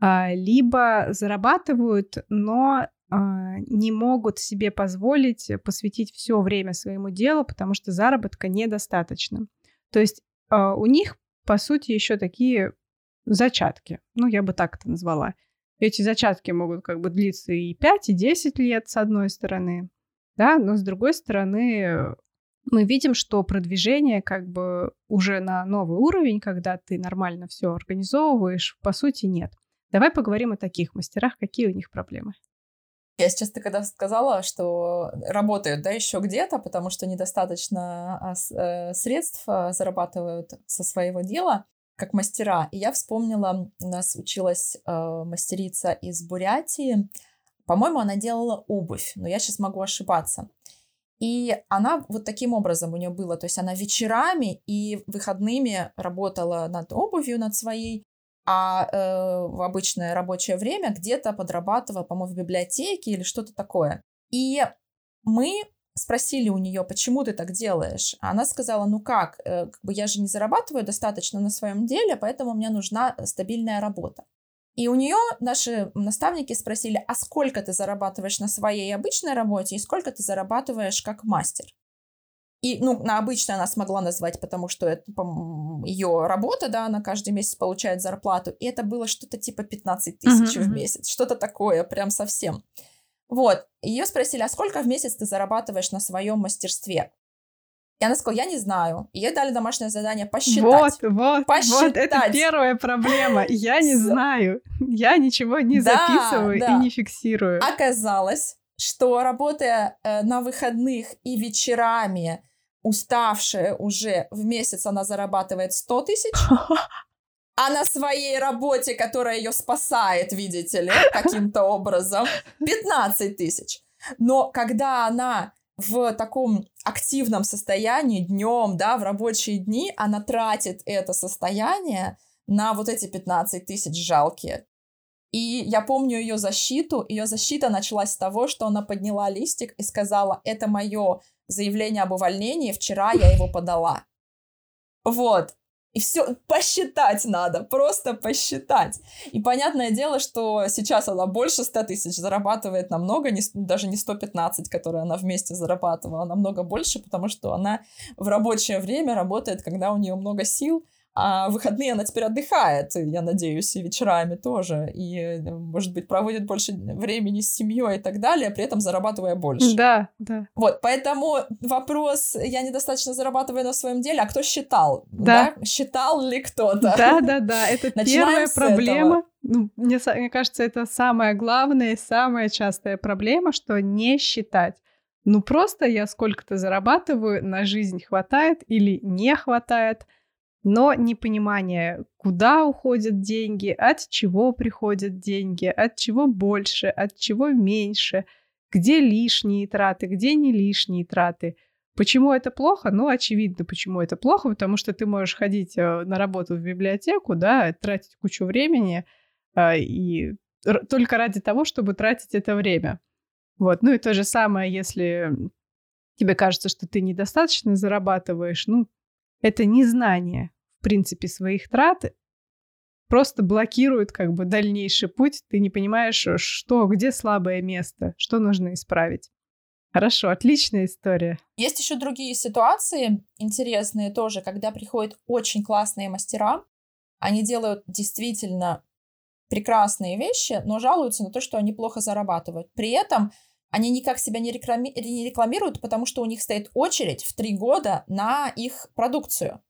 а, либо зарабатывают, но а, не могут себе позволить посвятить все время своему делу, потому что заработка недостаточно. То есть а, у них, по сути, еще такие зачатки. Ну, я бы так это назвала. Эти зачатки могут как бы длиться и 5, и 10 лет, с одной стороны, да, но с другой стороны, мы видим, что продвижение как бы уже на новый уровень, когда ты нормально все организовываешь, по сути, нет. Давай поговорим о таких мастерах, какие у них проблемы. Я сейчас ты когда сказала, что работают, да, еще где-то, потому что недостаточно а, э, средств а, зарабатывают со своего дела, как мастера. И я вспомнила, у нас училась э, мастерица из Бурятии, по-моему, она делала обувь, но я сейчас могу ошибаться. И она вот таким образом у нее было, то есть она вечерами и выходными работала над обувью, над своей, а э, в обычное рабочее время где-то подрабатывала, по-моему, в библиотеке или что-то такое. И мы спросили у нее, почему ты так делаешь. Она сказала, ну как, э, как бы я же не зарабатываю достаточно на своем деле, поэтому мне нужна стабильная работа. И у нее наши наставники спросили, а сколько ты зарабатываешь на своей обычной работе и сколько ты зарабатываешь как мастер? И, ну, на обычной она смогла назвать, потому что это ее работа, да, она каждый месяц получает зарплату. И это было что-то типа 15 тысяч uh-huh, в месяц, что-то такое, прям совсем. Вот, ее спросили, а сколько в месяц ты зарабатываешь на своем мастерстве? И она сказала, я не знаю. И ей дали домашнее задание посчитать. Вот, вот, посчитать. вот, это первая проблема. Я не знаю. Я ничего не да, записываю да. и не фиксирую. Оказалось, что работая э, на выходных и вечерами, уставшая уже в месяц, она зарабатывает 100 тысяч. [LAUGHS] А на своей работе, которая ее спасает, видите ли, каким-то образом, [LAUGHS] 15 тысяч. Но когда она в таком активном состоянии днем, да, в рабочие дни, она тратит это состояние на вот эти 15 тысяч жалкие. И я помню ее защиту. Ее защита началась с того, что она подняла листик и сказала, это мое заявление об увольнении, вчера я его подала. Вот. И все посчитать надо, просто посчитать. И понятное дело, что сейчас она больше 100 тысяч зарабатывает намного, не, даже не 115, которые она вместе зарабатывала, намного больше, потому что она в рабочее время работает, когда у нее много сил, а в выходные она теперь отдыхает, я надеюсь, и вечерами тоже. И, может быть, проводит больше времени с семьей и так далее, при этом зарабатывая больше. Да, да. Вот, поэтому вопрос, я недостаточно зарабатываю на своем деле, а кто считал? Да. да? Считал ли кто-то? Да, да, да. Это [LAUGHS] первая проблема. Ну, мне, мне кажется, это самая главная и самая частая проблема, что не считать. Ну, просто я сколько-то зарабатываю, на жизнь хватает или не хватает – но непонимание, куда уходят деньги, от чего приходят деньги, от чего больше, от чего меньше, где лишние траты, где не лишние траты. Почему это плохо? Ну, очевидно, почему это плохо, потому что ты можешь ходить э, на работу в библиотеку, да, тратить кучу времени э, и только ради того, чтобы тратить это время. Вот, ну и то же самое, если тебе кажется, что ты недостаточно зарабатываешь, ну, это незнание, в принципе, своих трат просто блокирует как бы дальнейший путь. Ты не понимаешь, э, что, где слабое место, что нужно исправить. Хорошо, отличная история. Есть еще другие ситуации интересные тоже, когда приходят очень классные мастера, они делают действительно прекрасные вещи, но жалуются на то, что они плохо зарабатывают. При этом они никак себя не, реклами... не рекламируют, потому что у них стоит очередь в три года на их продукцию.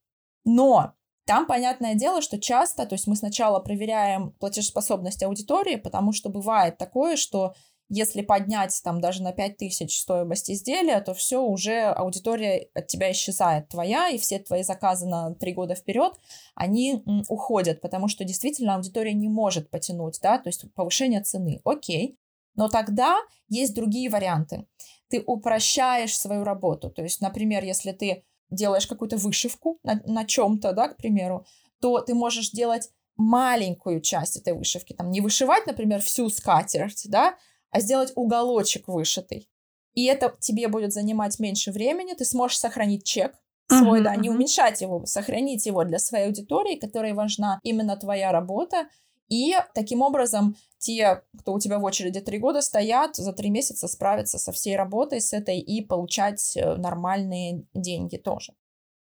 Но там, понятное дело, что часто, то есть мы сначала проверяем платежеспособность аудитории, потому что бывает такое, что если поднять там даже на 5000 стоимость изделия, то все, уже аудитория от тебя исчезает твоя, и все твои заказы на три года вперед, они уходят, потому что действительно аудитория не может потянуть, да, то есть повышение цены, окей. Но тогда есть другие варианты. Ты упрощаешь свою работу. То есть, например, если ты делаешь какую-то вышивку на, на чем-то, да, к примеру, то ты можешь делать маленькую часть этой вышивки. Там не вышивать, например, всю скатерть, да, а сделать уголочек вышитый. И это тебе будет занимать меньше времени, ты сможешь сохранить чек свой, uh-huh, да, не уменьшать его, сохранить его для своей аудитории, которой важна именно твоя работа, и таким образом те, кто у тебя в очереди три года стоят, за три месяца справятся со всей работой с этой и получать э, нормальные деньги тоже.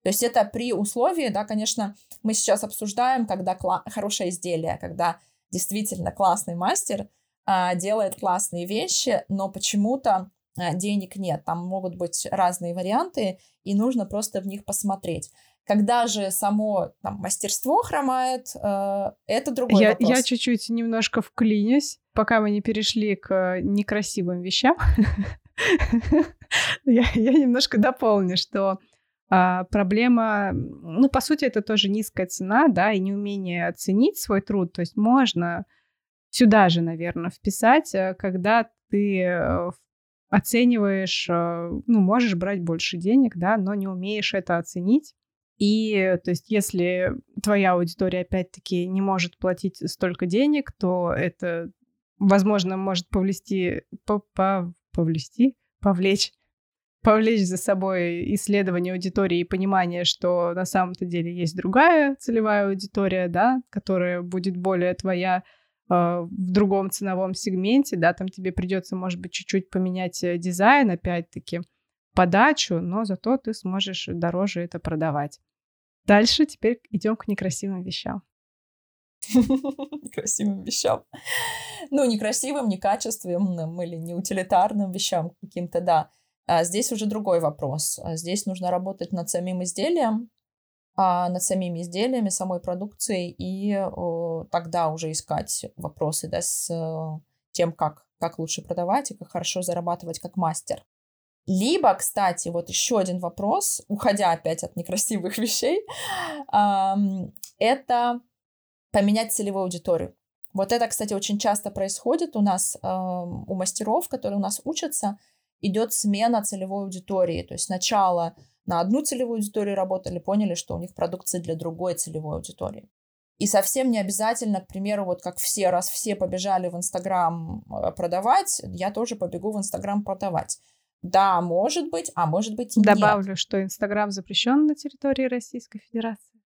То есть это при условии, да, конечно, мы сейчас обсуждаем, когда кла- хорошее изделие, когда действительно классный мастер а, делает классные вещи, но почему-то а, денег нет. Там могут быть разные варианты, и нужно просто в них посмотреть. Когда же само там, мастерство хромает, э, это другой я, вопрос. Я чуть-чуть немножко вклинюсь, пока мы не перешли к некрасивым вещам. [LAUGHS] я, немножко дополню, что а, проблема, ну, по сути, это тоже низкая цена, да, и неумение оценить свой труд. То есть можно сюда же, наверное, вписать, э, когда ты э, оцениваешь, э, ну, можешь брать больше денег, да, но не умеешь это оценить. И, то есть, если твоя аудитория, опять-таки, не может платить столько денег, то это, возможно, может повлести, по, по, повлести, повлечь повлечь за собой исследование аудитории и понимание, что на самом-то деле есть другая целевая аудитория, да, которая будет более твоя э, в другом ценовом сегменте, да, там тебе придется, может быть, чуть-чуть поменять э, дизайн, опять-таки, подачу, но зато ты сможешь дороже это продавать. Дальше теперь идем к некрасивым вещам. [LAUGHS] Некрасивым вещам. Ну, некрасивым, некачественным или неутилитарным вещам каким-то, да. А здесь уже другой вопрос. А здесь нужно работать над самим изделием, а над самими изделиями, самой продукцией, и о, тогда уже искать вопросы да, с э, тем, как, как лучше продавать и как хорошо зарабатывать как мастер. Либо, кстати, вот еще один вопрос, уходя опять от некрасивых [LAUGHS] вещей, это поменять целевую аудиторию. Вот это, кстати, очень часто происходит у нас, у мастеров, которые у нас учатся, идет смена целевой аудитории. То есть сначала на одну целевую аудиторию работали, поняли, что у них продукция для другой целевой аудитории. И совсем не обязательно, к примеру, вот как все, раз все побежали в Инстаграм э, продавать, я тоже побегу в Инстаграм продавать. Да, может быть, а может быть и Добавлю, нет. что Инстаграм запрещен на территории Российской Федерации.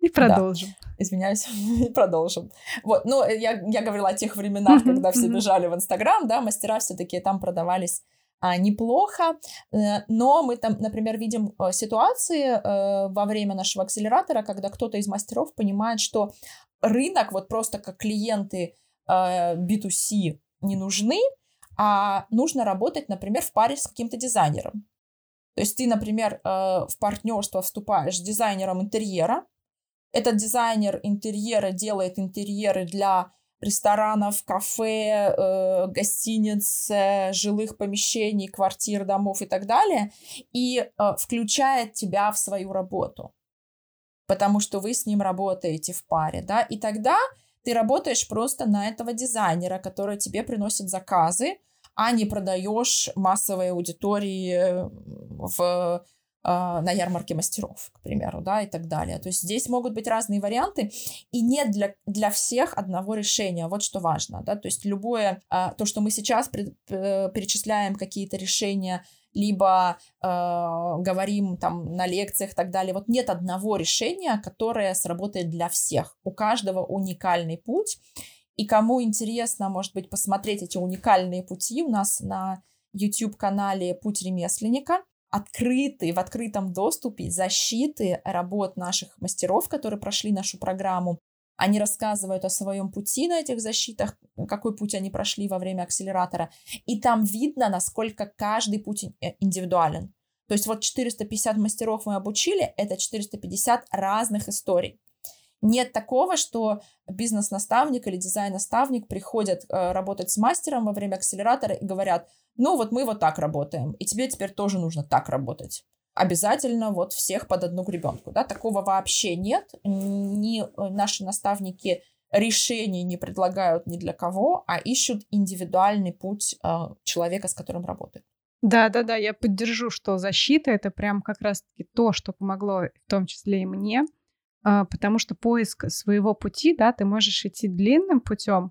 И продолжим. Да. Извиняюсь, [LAUGHS] и продолжим. Вот, ну, я, я говорила о тех временах, когда все бежали в Инстаграм, да, мастера все-таки там продавались а, неплохо, э, но мы там, например, видим э, ситуации э, во время нашего акселератора, когда кто-то из мастеров понимает, что рынок, вот просто как клиенты B2C не нужны, а нужно работать, например, в паре с каким-то дизайнером. То есть ты, например, в партнерство вступаешь с дизайнером интерьера, этот дизайнер интерьера делает интерьеры для ресторанов, кафе, э, гостиниц, э, жилых помещений, квартир, домов и так далее, и э, включает тебя в свою работу, потому что вы с ним работаете в паре, да, и тогда ты работаешь просто на этого дизайнера, который тебе приносит заказы, а не продаешь массовой аудитории в а, на ярмарке мастеров, к примеру, да, и так далее. То есть здесь могут быть разные варианты, и нет для, для всех одного решения, вот что важно, да, то есть любое, а, то, что мы сейчас э, перечисляем какие-то решения, либо э, говорим там на лекциях и так далее, вот нет одного решения, которое сработает для всех, у каждого уникальный путь, и кому интересно, может быть, посмотреть эти уникальные пути у нас на YouTube-канале «Путь ремесленника», открыты, в открытом доступе защиты работ наших мастеров, которые прошли нашу программу. Они рассказывают о своем пути на этих защитах, какой путь они прошли во время акселератора. И там видно, насколько каждый путь э, индивидуален. То есть вот 450 мастеров мы обучили, это 450 разных историй. Нет такого, что бизнес-наставник или дизайн-наставник приходят э, работать с мастером во время акселератора и говорят, ну вот мы вот так работаем, и тебе теперь тоже нужно так работать. Обязательно вот всех под одну гребенку, да, такого вообще нет. Ни э, наши наставники решений не предлагают ни для кого, а ищут индивидуальный путь э, человека, с которым работают. Да, да, да, я поддержу, что защита это прям как раз-таки то, что помогло в том числе и мне, э, потому что поиск своего пути, да, ты можешь идти длинным путем, а,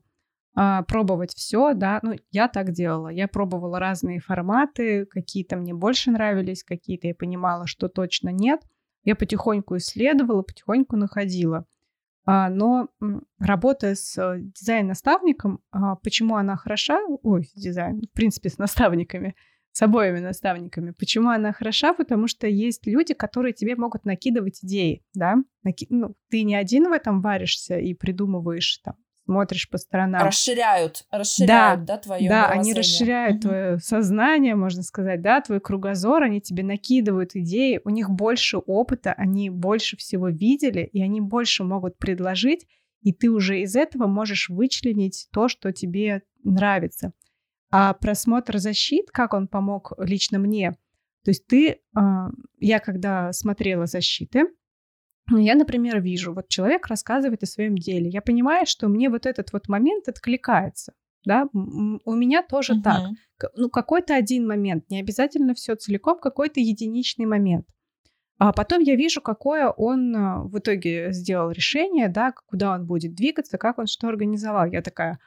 пробовать все, да, ну, я так делала, я пробовала разные форматы, какие-то мне больше нравились, какие-то я понимала, что точно нет, я потихоньку исследовала, потихоньку находила. А, но работа с э, дизайн-наставником, а, почему она хороша, ой, дизайн, в принципе, с наставниками, с обоими наставниками. Почему она хороша? Потому что есть люди, которые тебе могут накидывать идеи, да? Наки... Ну, ты не один в этом варишься и придумываешь там смотришь по сторонам. Расширяют, расширяют, да, да твое Да, они расширяют угу. твое сознание, можно сказать, да, твой кругозор, они тебе накидывают идеи, у них больше опыта, они больше всего видели, и они больше могут предложить, и ты уже из этого можешь вычленить то, что тебе нравится. А просмотр защит, как он помог лично мне, то есть ты, а, я когда смотрела защиты, ну, я, например, вижу, вот человек рассказывает о своем деле. Я понимаю, что мне вот этот вот момент откликается. Да, у меня тоже uh-huh. так. Ну, какой-то один момент, не обязательно все целиком, какой-то единичный момент. А потом я вижу, какое он а, в итоге сделал решение, да, куда он будет двигаться, как он что организовал. Я такая,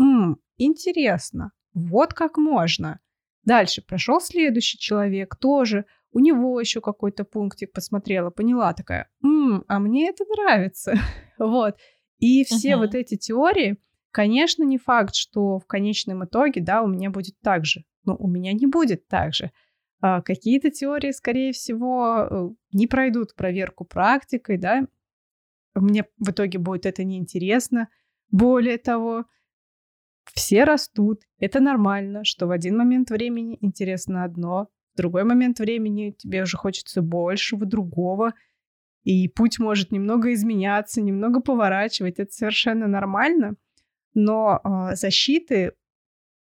М, интересно, вот как можно. Дальше прошел следующий человек, тоже у него еще какой-то пунктик посмотрела, поняла такая, М, а мне это нравится. [LAUGHS] вот. И все uh-huh. вот эти теории, конечно, не факт, что в конечном итоге, да, у меня будет так же. Но у меня не будет так же. А какие-то теории, скорее всего, э, не пройдут проверку практикой, да. Мне в итоге будет это неинтересно. Более того, все растут. Это нормально, что в один момент времени интересно одно, другой момент времени тебе уже хочется большего, другого. И путь может немного изменяться, немного поворачивать. Это совершенно нормально. Но э, защиты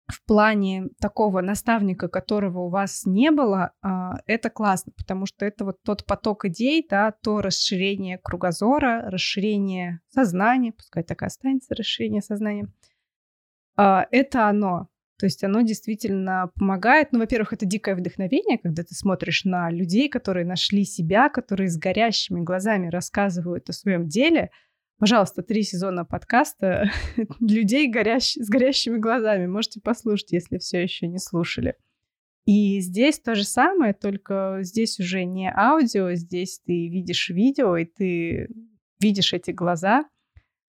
в плане такого наставника, которого у вас не было, э, это классно, потому что это вот тот поток идей, да, то расширение кругозора, расширение сознания, пускай так останется расширение сознания, э, это оно. То есть оно действительно помогает. Ну, во-первых, это дикое вдохновение, когда ты смотришь на людей, которые нашли себя, которые с горящими глазами рассказывают о своем деле. Пожалуйста, три сезона подкаста [LAUGHS] людей горящ... с горящими глазами. Можете послушать, если все еще не слушали. И здесь то же самое, только здесь уже не аудио, здесь ты видишь видео, и ты видишь эти глаза.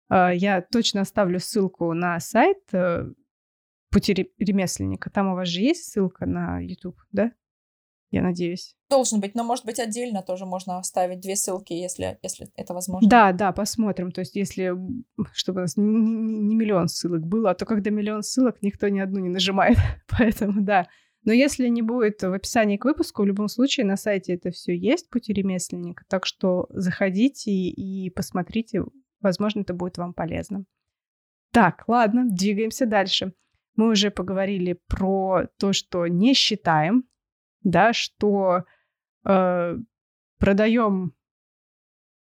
А, я точно оставлю ссылку на сайт э, пути ремесленника. Там у вас же есть ссылка на YouTube, да? Я надеюсь. Должен быть, но может быть отдельно тоже можно оставить две ссылки, если, если это возможно. Да, да, посмотрим. То есть если, чтобы у нас не, не, не миллион ссылок было, а то когда миллион ссылок, никто ни одну не нажимает. [LAUGHS] Поэтому да. Но если не будет в описании к выпуску, в любом случае на сайте это все есть, пути ремесленника. Так что заходите и посмотрите, возможно, это будет вам полезно. Так, ладно, двигаемся дальше. Мы уже поговорили про то, что не считаем, да, что э, продаем.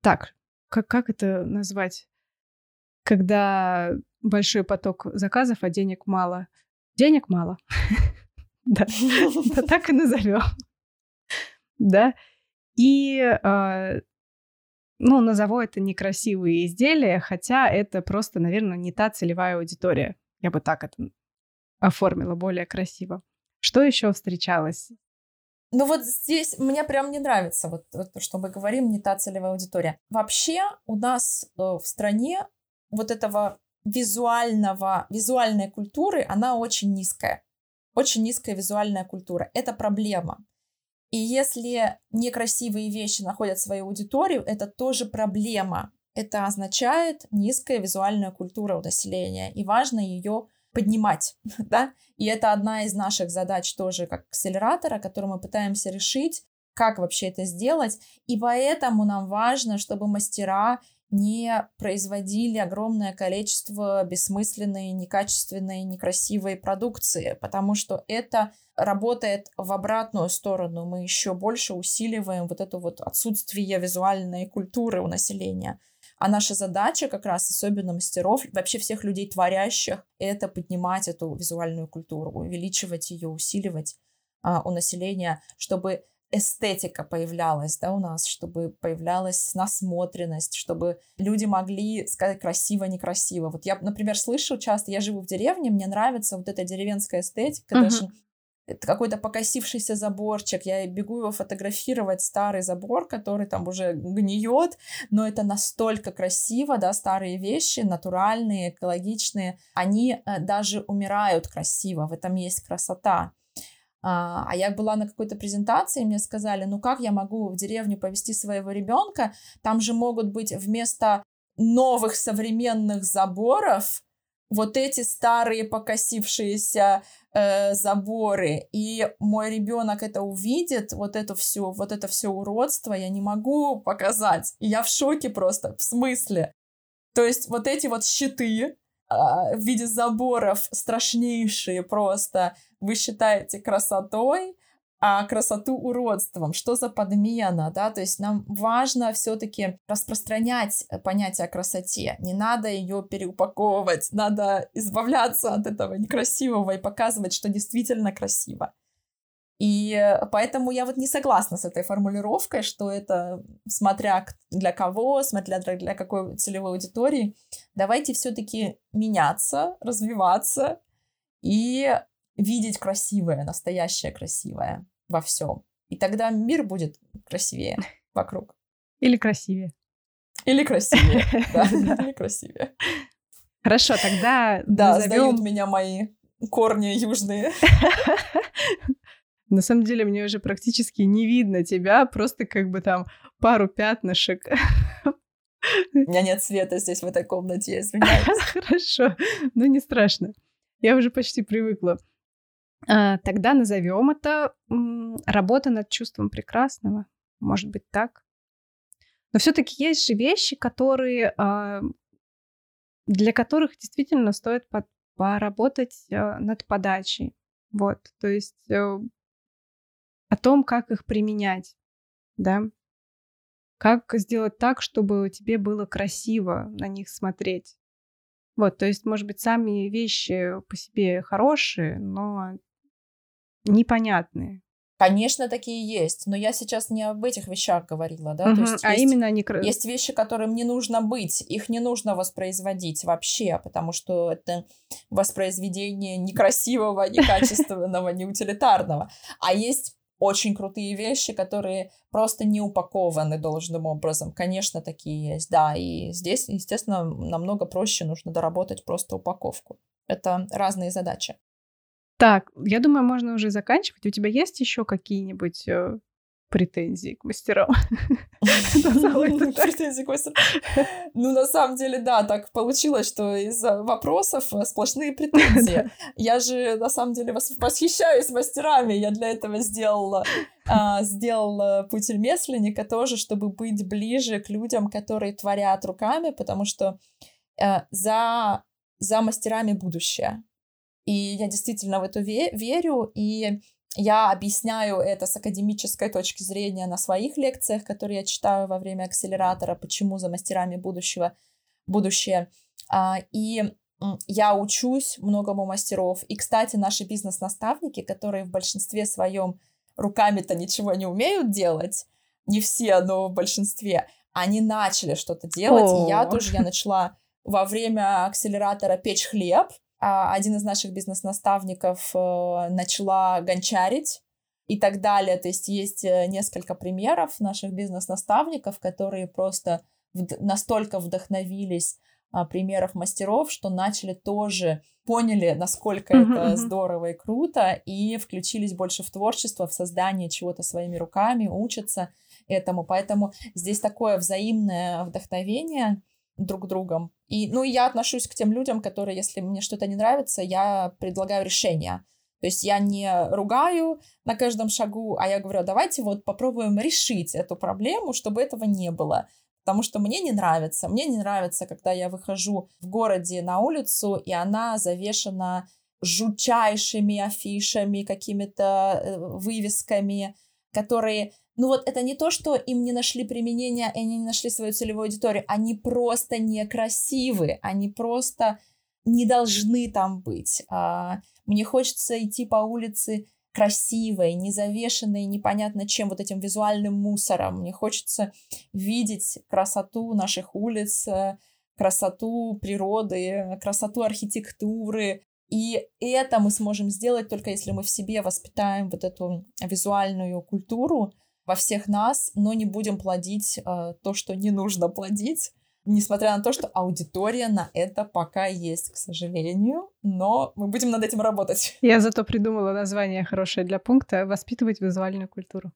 Так, как, как это назвать? Когда большой поток заказов, а денег мало. Денег мало. [LAUGHS] Да, так и назовем. Да. И, э, ну, назову это некрасивые изделия, хотя это просто, наверное, не та целевая аудитория. Я бы так это оформила более красиво. Что еще встречалось? Ну вот здесь мне прям не нравится, вот, вот что мы говорим, не та целевая аудитория. Вообще у нас э, в стране вот этого визуального, визуальной культуры, она очень низкая. Очень низкая визуальная культура. Это проблема. И если некрасивые вещи находят свою аудиторию, это тоже проблема. Это означает низкая визуальная культура у населения, и важно ее поднимать, [LAUGHS] да, и это одна из наших задач тоже как акселератора, которую мы пытаемся решить, как вообще это сделать, и поэтому нам важно, чтобы мастера не производили огромное количество бессмысленной, некачественной, некрасивой продукции, потому что это работает в обратную сторону. Мы еще больше усиливаем вот это вот отсутствие визуальной культуры у населения. А наша задача как раз, особенно мастеров, вообще всех людей творящих, это поднимать эту визуальную культуру, увеличивать ее, усиливать а, у населения, чтобы эстетика появлялась, да, у нас, чтобы появлялась насмотренность, чтобы люди могли сказать красиво, некрасиво. Вот я, например, слышу часто, я живу в деревне, мне нравится вот эта деревенская эстетика, uh-huh. даже это какой-то покосившийся заборчик, я бегу его фотографировать, старый забор, который там уже гниет, но это настолько красиво, да, старые вещи, натуральные, экологичные, они э, даже умирают красиво, в этом есть красота. А, а я была на какой-то презентации, мне сказали, ну как я могу в деревню повести своего ребенка, там же могут быть вместо новых современных заборов вот эти старые покосившиеся э, заборы, и мой ребенок это увидит, вот это все, вот это все уродство я не могу показать. И я в шоке просто, в смысле. То есть вот эти вот щиты э, в виде заборов страшнейшие просто вы считаете красотой, а красоту уродством. Что за подмена, да? То есть нам важно все-таки распространять понятие о красоте. Не надо ее переупаковывать, надо избавляться от этого некрасивого и показывать, что действительно красиво. И поэтому я вот не согласна с этой формулировкой, что это смотря для кого, смотря для какой целевой аудитории. Давайте все-таки меняться, развиваться и видеть красивое, настоящее красивое во всем. И тогда мир будет красивее вокруг. Или красивее. Или красивее. [LAUGHS] Да, или красивее. Хорошо, тогда Да, назовем... меня мои корни южные. [LAUGHS] На самом деле мне уже практически не видно тебя, просто как бы там пару пятнышек. У меня нет света здесь, в этой комнате, я извиняюсь. [LAUGHS] Хорошо, но не страшно. Я уже почти привыкла. А, тогда назовем это работа над чувством прекрасного. Может быть так. Но все-таки есть же вещи, которые а, для которых действительно стоит поработать а, над подачей. Вот, то есть э, о том, как их применять, да, как сделать так, чтобы тебе было красиво на них смотреть. Вот, то есть, может быть, сами вещи по себе хорошие, но непонятные. Конечно, такие есть, но я сейчас не об этих вещах говорила, да, угу, то есть, а есть, именно они... есть вещи, которым не нужно быть, их не нужно воспроизводить вообще, потому что это воспроизведение некрасивого, некачественного, [LAUGHS] неутилитарного, а есть очень крутые вещи, которые просто не упакованы должным образом. Конечно, такие есть, да. И здесь, естественно, намного проще нужно доработать просто упаковку. Это разные задачи. Так, я думаю, можно уже заканчивать. У тебя есть еще какие-нибудь э, претензии к мастерам? [LAUGHS] [LAUGHS] Претензии к мастерам? Ну, на самом деле, да, так получилось, что из вопросов э, сплошные [LAUGHS] претензии. Я же, на самом деле, восхищаюсь мастерами. Я для этого сделала а, сделала путь ремесленника тоже, чтобы быть ближе к людям, которые творят руками, потому что э, за, за мастерами будущее. И я действительно в это верю, и я объясняю это с академической точки зрения на своих лекциях, которые я читаю во время акселератора, почему за мастерами будущего будущее. А, и я учусь многому мастеров. И, кстати, наши бизнес-наставники, которые в большинстве своем руками-то ничего не умеют делать, не все, но в большинстве, они начали что-то делать. О. И я тоже, я начала во время акселератора печь хлеб, один из наших бизнес-наставников э, начала гончарить и так далее. То есть есть э, несколько примеров наших бизнес-наставников, которые просто настолько вдохновились а, примеров мастеров, что начали тоже поняли, насколько это здорово и круто, и включились больше в творчество, в создание чего-то своими руками, учатся этому. Поэтому здесь такое взаимное вдохновение друг другом. И, ну, я отношусь к тем людям, которые, если мне что-то не нравится, я предлагаю решение. То есть я не ругаю на каждом шагу, а я говорю, давайте вот попробуем решить эту проблему, чтобы этого не было. Потому что мне не нравится. Мне не нравится, когда я выхожу в городе на улицу, и она завешена жутчайшими афишами, какими-то э, вывесками, которые ну вот это не то, что им не нашли применения, и они не нашли свою целевую аудиторию, они просто некрасивы, они просто не должны там быть. А, мне хочется идти по улице красивой, не завешенной непонятно чем, вот этим визуальным мусором. Мне хочется видеть красоту наших улиц, э, красоту природы, красоту архитектуры. И это мы сможем сделать только если мы в себе воспитаем вот эту визуальную культуру, во всех нас, но не будем плодить э, то, что не нужно плодить, несмотря на то, что аудитория на это пока есть, к сожалению, но мы будем над этим работать. Я зато придумала название хорошее для пункта «Воспитывать визуальную культуру».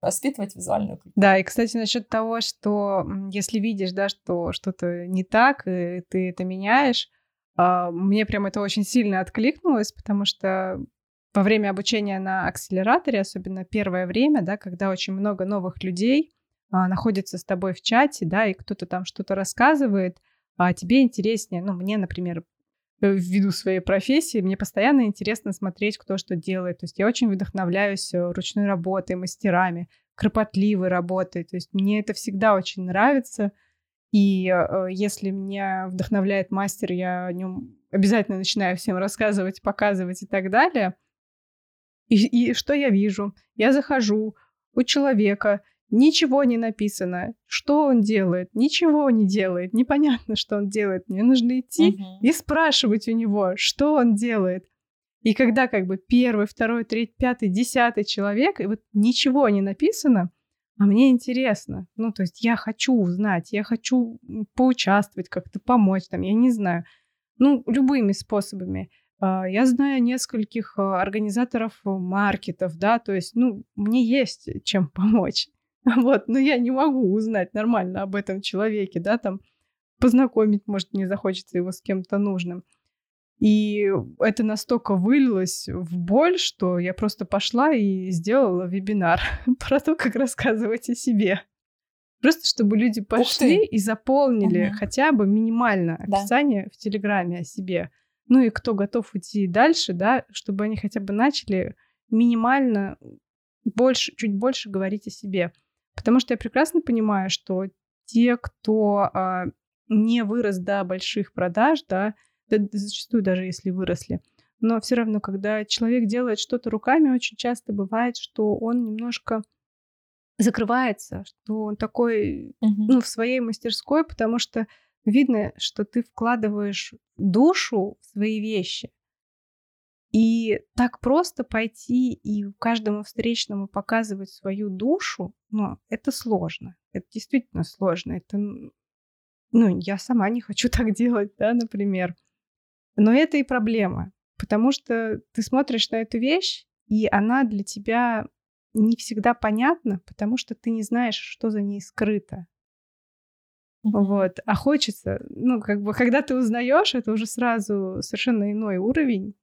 Воспитывать визуальную культуру. Да, и, кстати, насчет того, что если видишь, да, что что-то не так, и ты это меняешь, а, мне прям это очень сильно откликнулось, потому что во время обучения на акселераторе, особенно первое время, да, когда очень много новых людей а, находится с тобой в чате, да, и кто-то там что-то рассказывает, а тебе интереснее, ну, мне, например, э, ввиду своей профессии, мне постоянно интересно смотреть, кто что делает. То есть я очень вдохновляюсь э, ручной работой, мастерами, кропотливой работой. То есть мне это всегда очень нравится. И э, если меня вдохновляет мастер, я о нем обязательно начинаю всем рассказывать, показывать и так далее. И, и что я вижу? Я захожу у человека, ничего не написано. Что он делает? Ничего не делает. Непонятно, что он делает. Мне нужно идти uh-huh. и спрашивать у него, что он делает. И когда как бы первый, второй, третий, пятый, десятый человек, и вот ничего не написано, а мне интересно. Ну, то есть я хочу узнать, я хочу поучаствовать, как-то помочь там, я не знаю. Ну, любыми способами. А, я знаю нескольких а, организаторов маркетов, да, то есть, ну, мне есть чем помочь. [LAUGHS] Вот, но я не могу узнать нормально об этом человеке, да, там, познакомить, может, не захочется его с кем-то нужным. И это настолько вылилось в боль, что я просто пошла и сделала вебинар [LAUGHS] про то, как рассказывать о себе. Просто чтобы люди пошли и заполнили угу. хотя бы минимально описание да. в Телеграме о себе. Ну и кто готов идти дальше, да, чтобы они хотя бы начали минимально больше, чуть больше говорить о себе. Потому что я прекрасно понимаю, что те, кто а, не вырос до больших продаж, да, да, зачастую даже если выросли, но все равно, когда человек делает что-то руками, очень часто бывает, что он немножко закрывается, что он такой, uh-huh. ну, в своей мастерской, потому что видно, что ты вкладываешь душу в свои вещи. И так просто пойти и каждому встречному показывать свою душу, ну, это сложно. Это действительно сложно. Это, ну, я сама не хочу [LAUGHS] так делать, да, например. Но это и проблема, потому что ты смотришь на эту вещь, и она для тебя не всегда понятна, потому что ты не знаешь, что за ней скрыто. Вот. А хочется, ну, как бы, когда ты узнаешь, это уже сразу совершенно иной уровень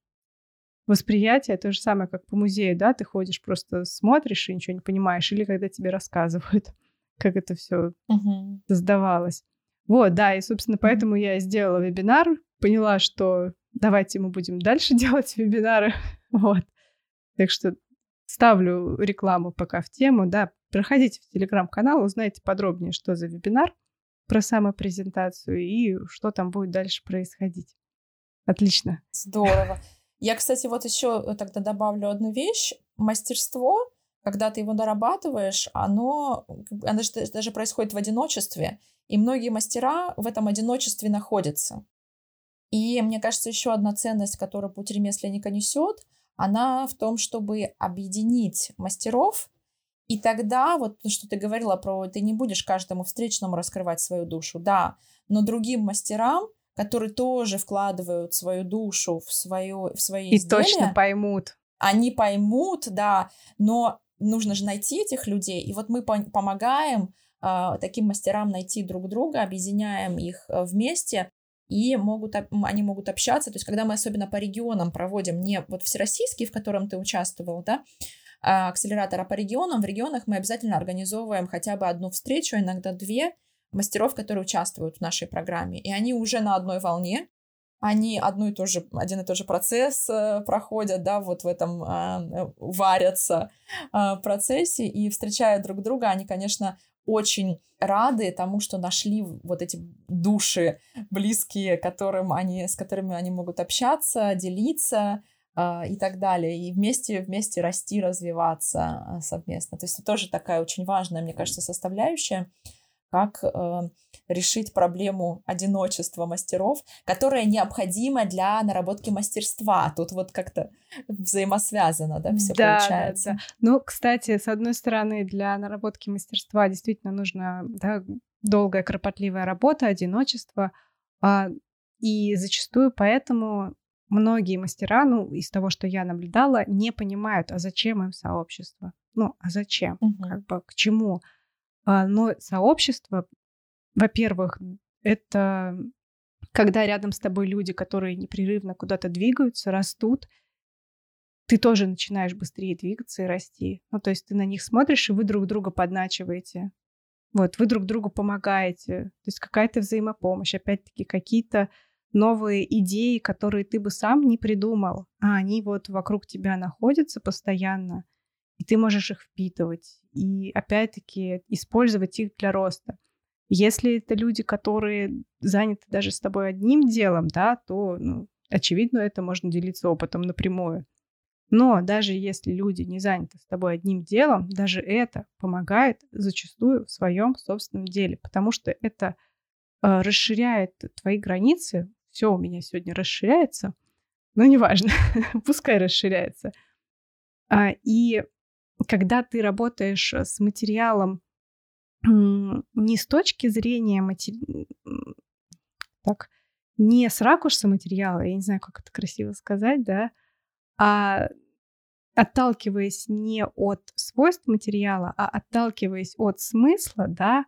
восприятия. То же самое, как по музею, да, ты ходишь, просто смотришь и ничего не понимаешь, или когда тебе рассказывают, [LAUGHS] как это все uh-huh. создавалось. Вот, да, и, собственно, поэтому я сделала вебинар, поняла, что давайте мы будем дальше [LAUGHS] делать вебинары. Вот. Так что ставлю рекламу пока в тему, да, проходите в телеграм-канал, узнайте подробнее, что за вебинар про самопрезентацию и что там будет дальше происходить. Отлично. Здорово. Я, кстати, вот еще тогда добавлю одну вещь. Мастерство, когда ты его дорабатываешь, оно, оно даже происходит в одиночестве, и многие мастера в этом одиночестве находятся. И мне кажется, еще одна ценность, которую путь ремесленника несет, она в том, чтобы объединить мастеров и тогда, вот что ты говорила про, ты не будешь каждому встречному раскрывать свою душу, да, но другим мастерам, которые тоже вкладывают свою душу в, свое, в свои и изделия. Точно поймут. Они поймут, да, но нужно же найти этих людей. И вот мы по- помогаем э, таким мастерам найти друг друга, объединяем их э, вместе, и могут, они могут общаться. То есть, когда мы особенно по регионам проводим, не вот всероссийский, в котором ты участвовал, да, акселератора по регионам. В регионах мы обязательно организовываем хотя бы одну встречу, иногда две мастеров, которые участвуют в нашей программе. И они уже на одной волне, они одну и ту же, один и тот же процесс э, проходят, да, вот в этом э, варятся э, процессе и встречают друг друга, они, конечно, очень рады тому, что нашли вот эти души близкие, которым они, с которыми они могут общаться, делиться, а, и так далее, и вместе, вместе расти, развиваться а, совместно. То есть это тоже такая очень важная, мне кажется, составляющая, как э, решить проблему одиночества мастеров, которая необходима для наработки мастерства. Тут вот как-то взаимосвязано, да, все да, получается. Да, да. Ну, кстати, с одной стороны, для наработки мастерства действительно нужна да, долгая, кропотливая работа, одиночество, а, и зачастую поэтому многие мастера, ну, из того, что я наблюдала, не понимают, а зачем им сообщество? Ну, а зачем? Угу. Как бы к чему? А, но сообщество, во-первых, это когда рядом с тобой люди, которые непрерывно куда-то двигаются, растут, ты тоже начинаешь быстрее двигаться и расти. Ну, то есть ты на них смотришь, и вы друг друга подначиваете. Вот, вы друг другу помогаете. То есть какая-то взаимопомощь, опять-таки, какие-то новые идеи, которые ты бы сам не придумал, а они вот вокруг тебя находятся постоянно, и ты можешь их впитывать и опять-таки использовать их для роста. Если это люди, которые заняты даже с тобой одним делом, да, то, ну, очевидно, это можно делиться опытом напрямую. Но даже если люди не заняты с тобой одним делом, даже это помогает зачастую в своем собственном деле, потому что это э, расширяет твои границы все у меня сегодня расширяется. Ну, неважно, [LAUGHS] пускай расширяется. А, и когда ты работаешь с материалом не с точки зрения матери... так, не с ракурса материала, я не знаю, как это красиво сказать, да, а отталкиваясь не от свойств материала, а отталкиваясь от смысла, да,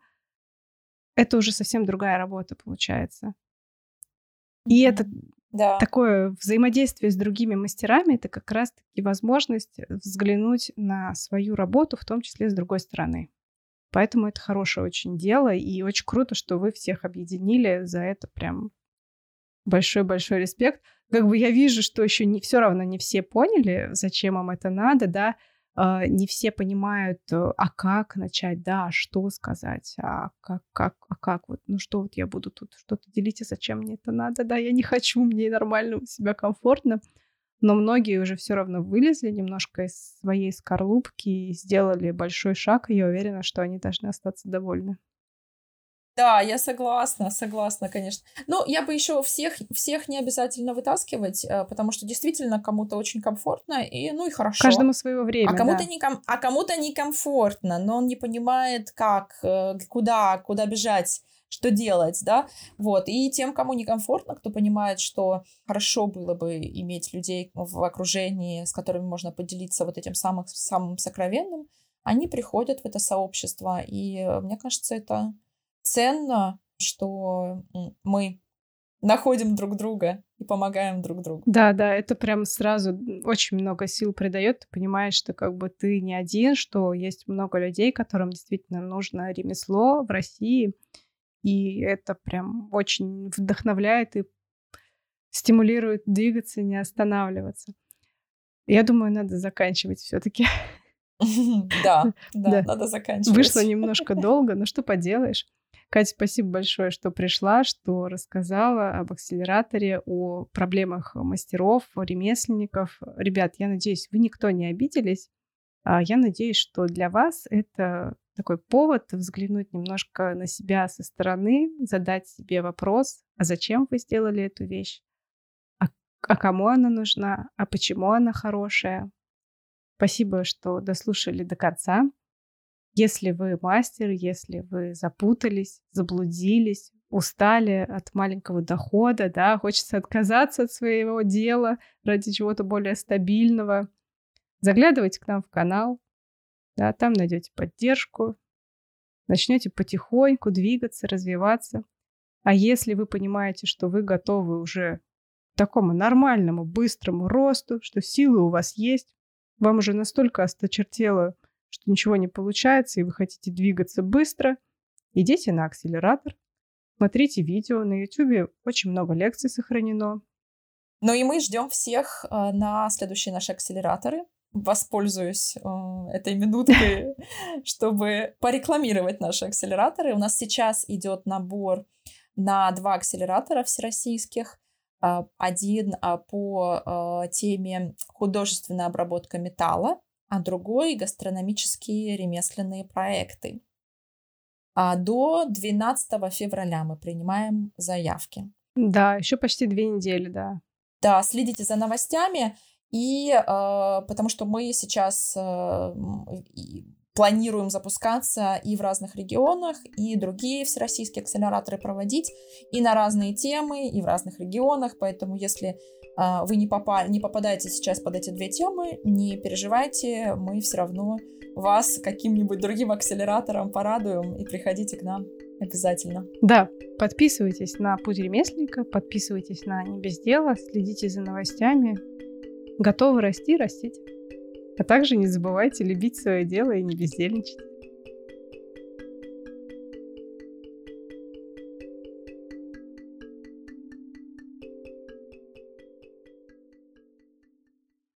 это уже совсем другая работа получается. И это да. такое взаимодействие с другими мастерами, это как раз-таки возможность взглянуть на свою работу, в том числе с другой стороны. Поэтому это хорошее очень дело, и очень круто, что вы всех объединили. За это прям большой-большой респект. Как бы я вижу, что еще не все равно не все поняли, зачем вам это надо, да, не все понимают, э, а как начать, да, а что сказать, а как, как, а как вот, ну что вот я буду тут что-то делить, а зачем мне это надо, да, я не хочу, мне нормально, у себя комфортно, но многие уже все равно вылезли немножко из своей скорлупки и сделали большой шаг, и я уверена, что они должны остаться довольны. Да, я согласна, согласна, конечно. Ну, я бы еще всех, всех не обязательно вытаскивать, э, потому что действительно кому-то очень комфортно, и ну и хорошо. Каждому своего времени. А кому-то да. не ком... а кому-то некомфортно, но он не понимает, как, э, куда, куда бежать, что делать, да, вот. И тем, кому некомфортно, кто понимает, что хорошо было бы иметь людей в окружении, с которыми можно поделиться вот этим самым, самым сокровенным, они приходят в это сообщество, и э, мне кажется, это ценно, что мы находим друг друга и помогаем друг другу. Да, да, это прям сразу очень много сил придает. Ты понимаешь, что как бы ты не один, что есть много людей, которым действительно нужно ремесло в России. И это прям очень вдохновляет и стимулирует двигаться, не останавливаться. Я думаю, надо заканчивать все-таки. [LAUGHS] [LAUGHS] Да, да, надо заканчивать. Вышло немножко [LAUGHS] долго, но что поделаешь. Катя, спасибо большое, что пришла, что рассказала об акселераторе, о проблемах мастеров, ремесленников. Ребят, я надеюсь, вы никто не обиделись. А я надеюсь, что для вас это такой повод взглянуть немножко на себя со стороны, задать себе вопрос, а зачем вы сделали эту вещь, а, а кому она нужна, а почему она хорошая. Спасибо, что дослушали до конца. Если вы мастер, если вы запутались, заблудились, устали от маленького дохода, да, хочется отказаться от своего дела ради чего-то более стабильного, заглядывайте к нам в канал, да, там найдете поддержку, начнете потихоньку двигаться, развиваться. А если вы понимаете, что вы готовы уже к такому нормальному, быстрому росту, что силы у вас есть, вам уже настолько осточертело что ничего не получается, и вы хотите двигаться быстро, идите на акселератор, смотрите видео. На YouTube очень много лекций сохранено. Ну и мы ждем всех э, на следующие наши акселераторы. Воспользуюсь э, этой минуткой, [LAUGHS] чтобы порекламировать наши акселераторы. У нас сейчас идет набор на два акселератора всероссийских. Э, один по теме художественная обработка металла а другой — гастрономические ремесленные проекты. А до 12 февраля мы принимаем заявки. Да, еще почти две недели, да. Да, следите за новостями, и э, потому что мы сейчас э, планируем запускаться и в разных регионах, и другие всероссийские акселераторы проводить, и на разные темы, и в разных регионах, поэтому если а, вы не, попали, не попадаете сейчас под эти две темы, не переживайте, мы все равно вас каким-нибудь другим акселератором порадуем и приходите к нам обязательно. Да, подписывайтесь на Путь ремесленника, подписывайтесь на Не без дела, следите за новостями. Готовы расти, растите. А также не забывайте любить свое дело и не бездельничать.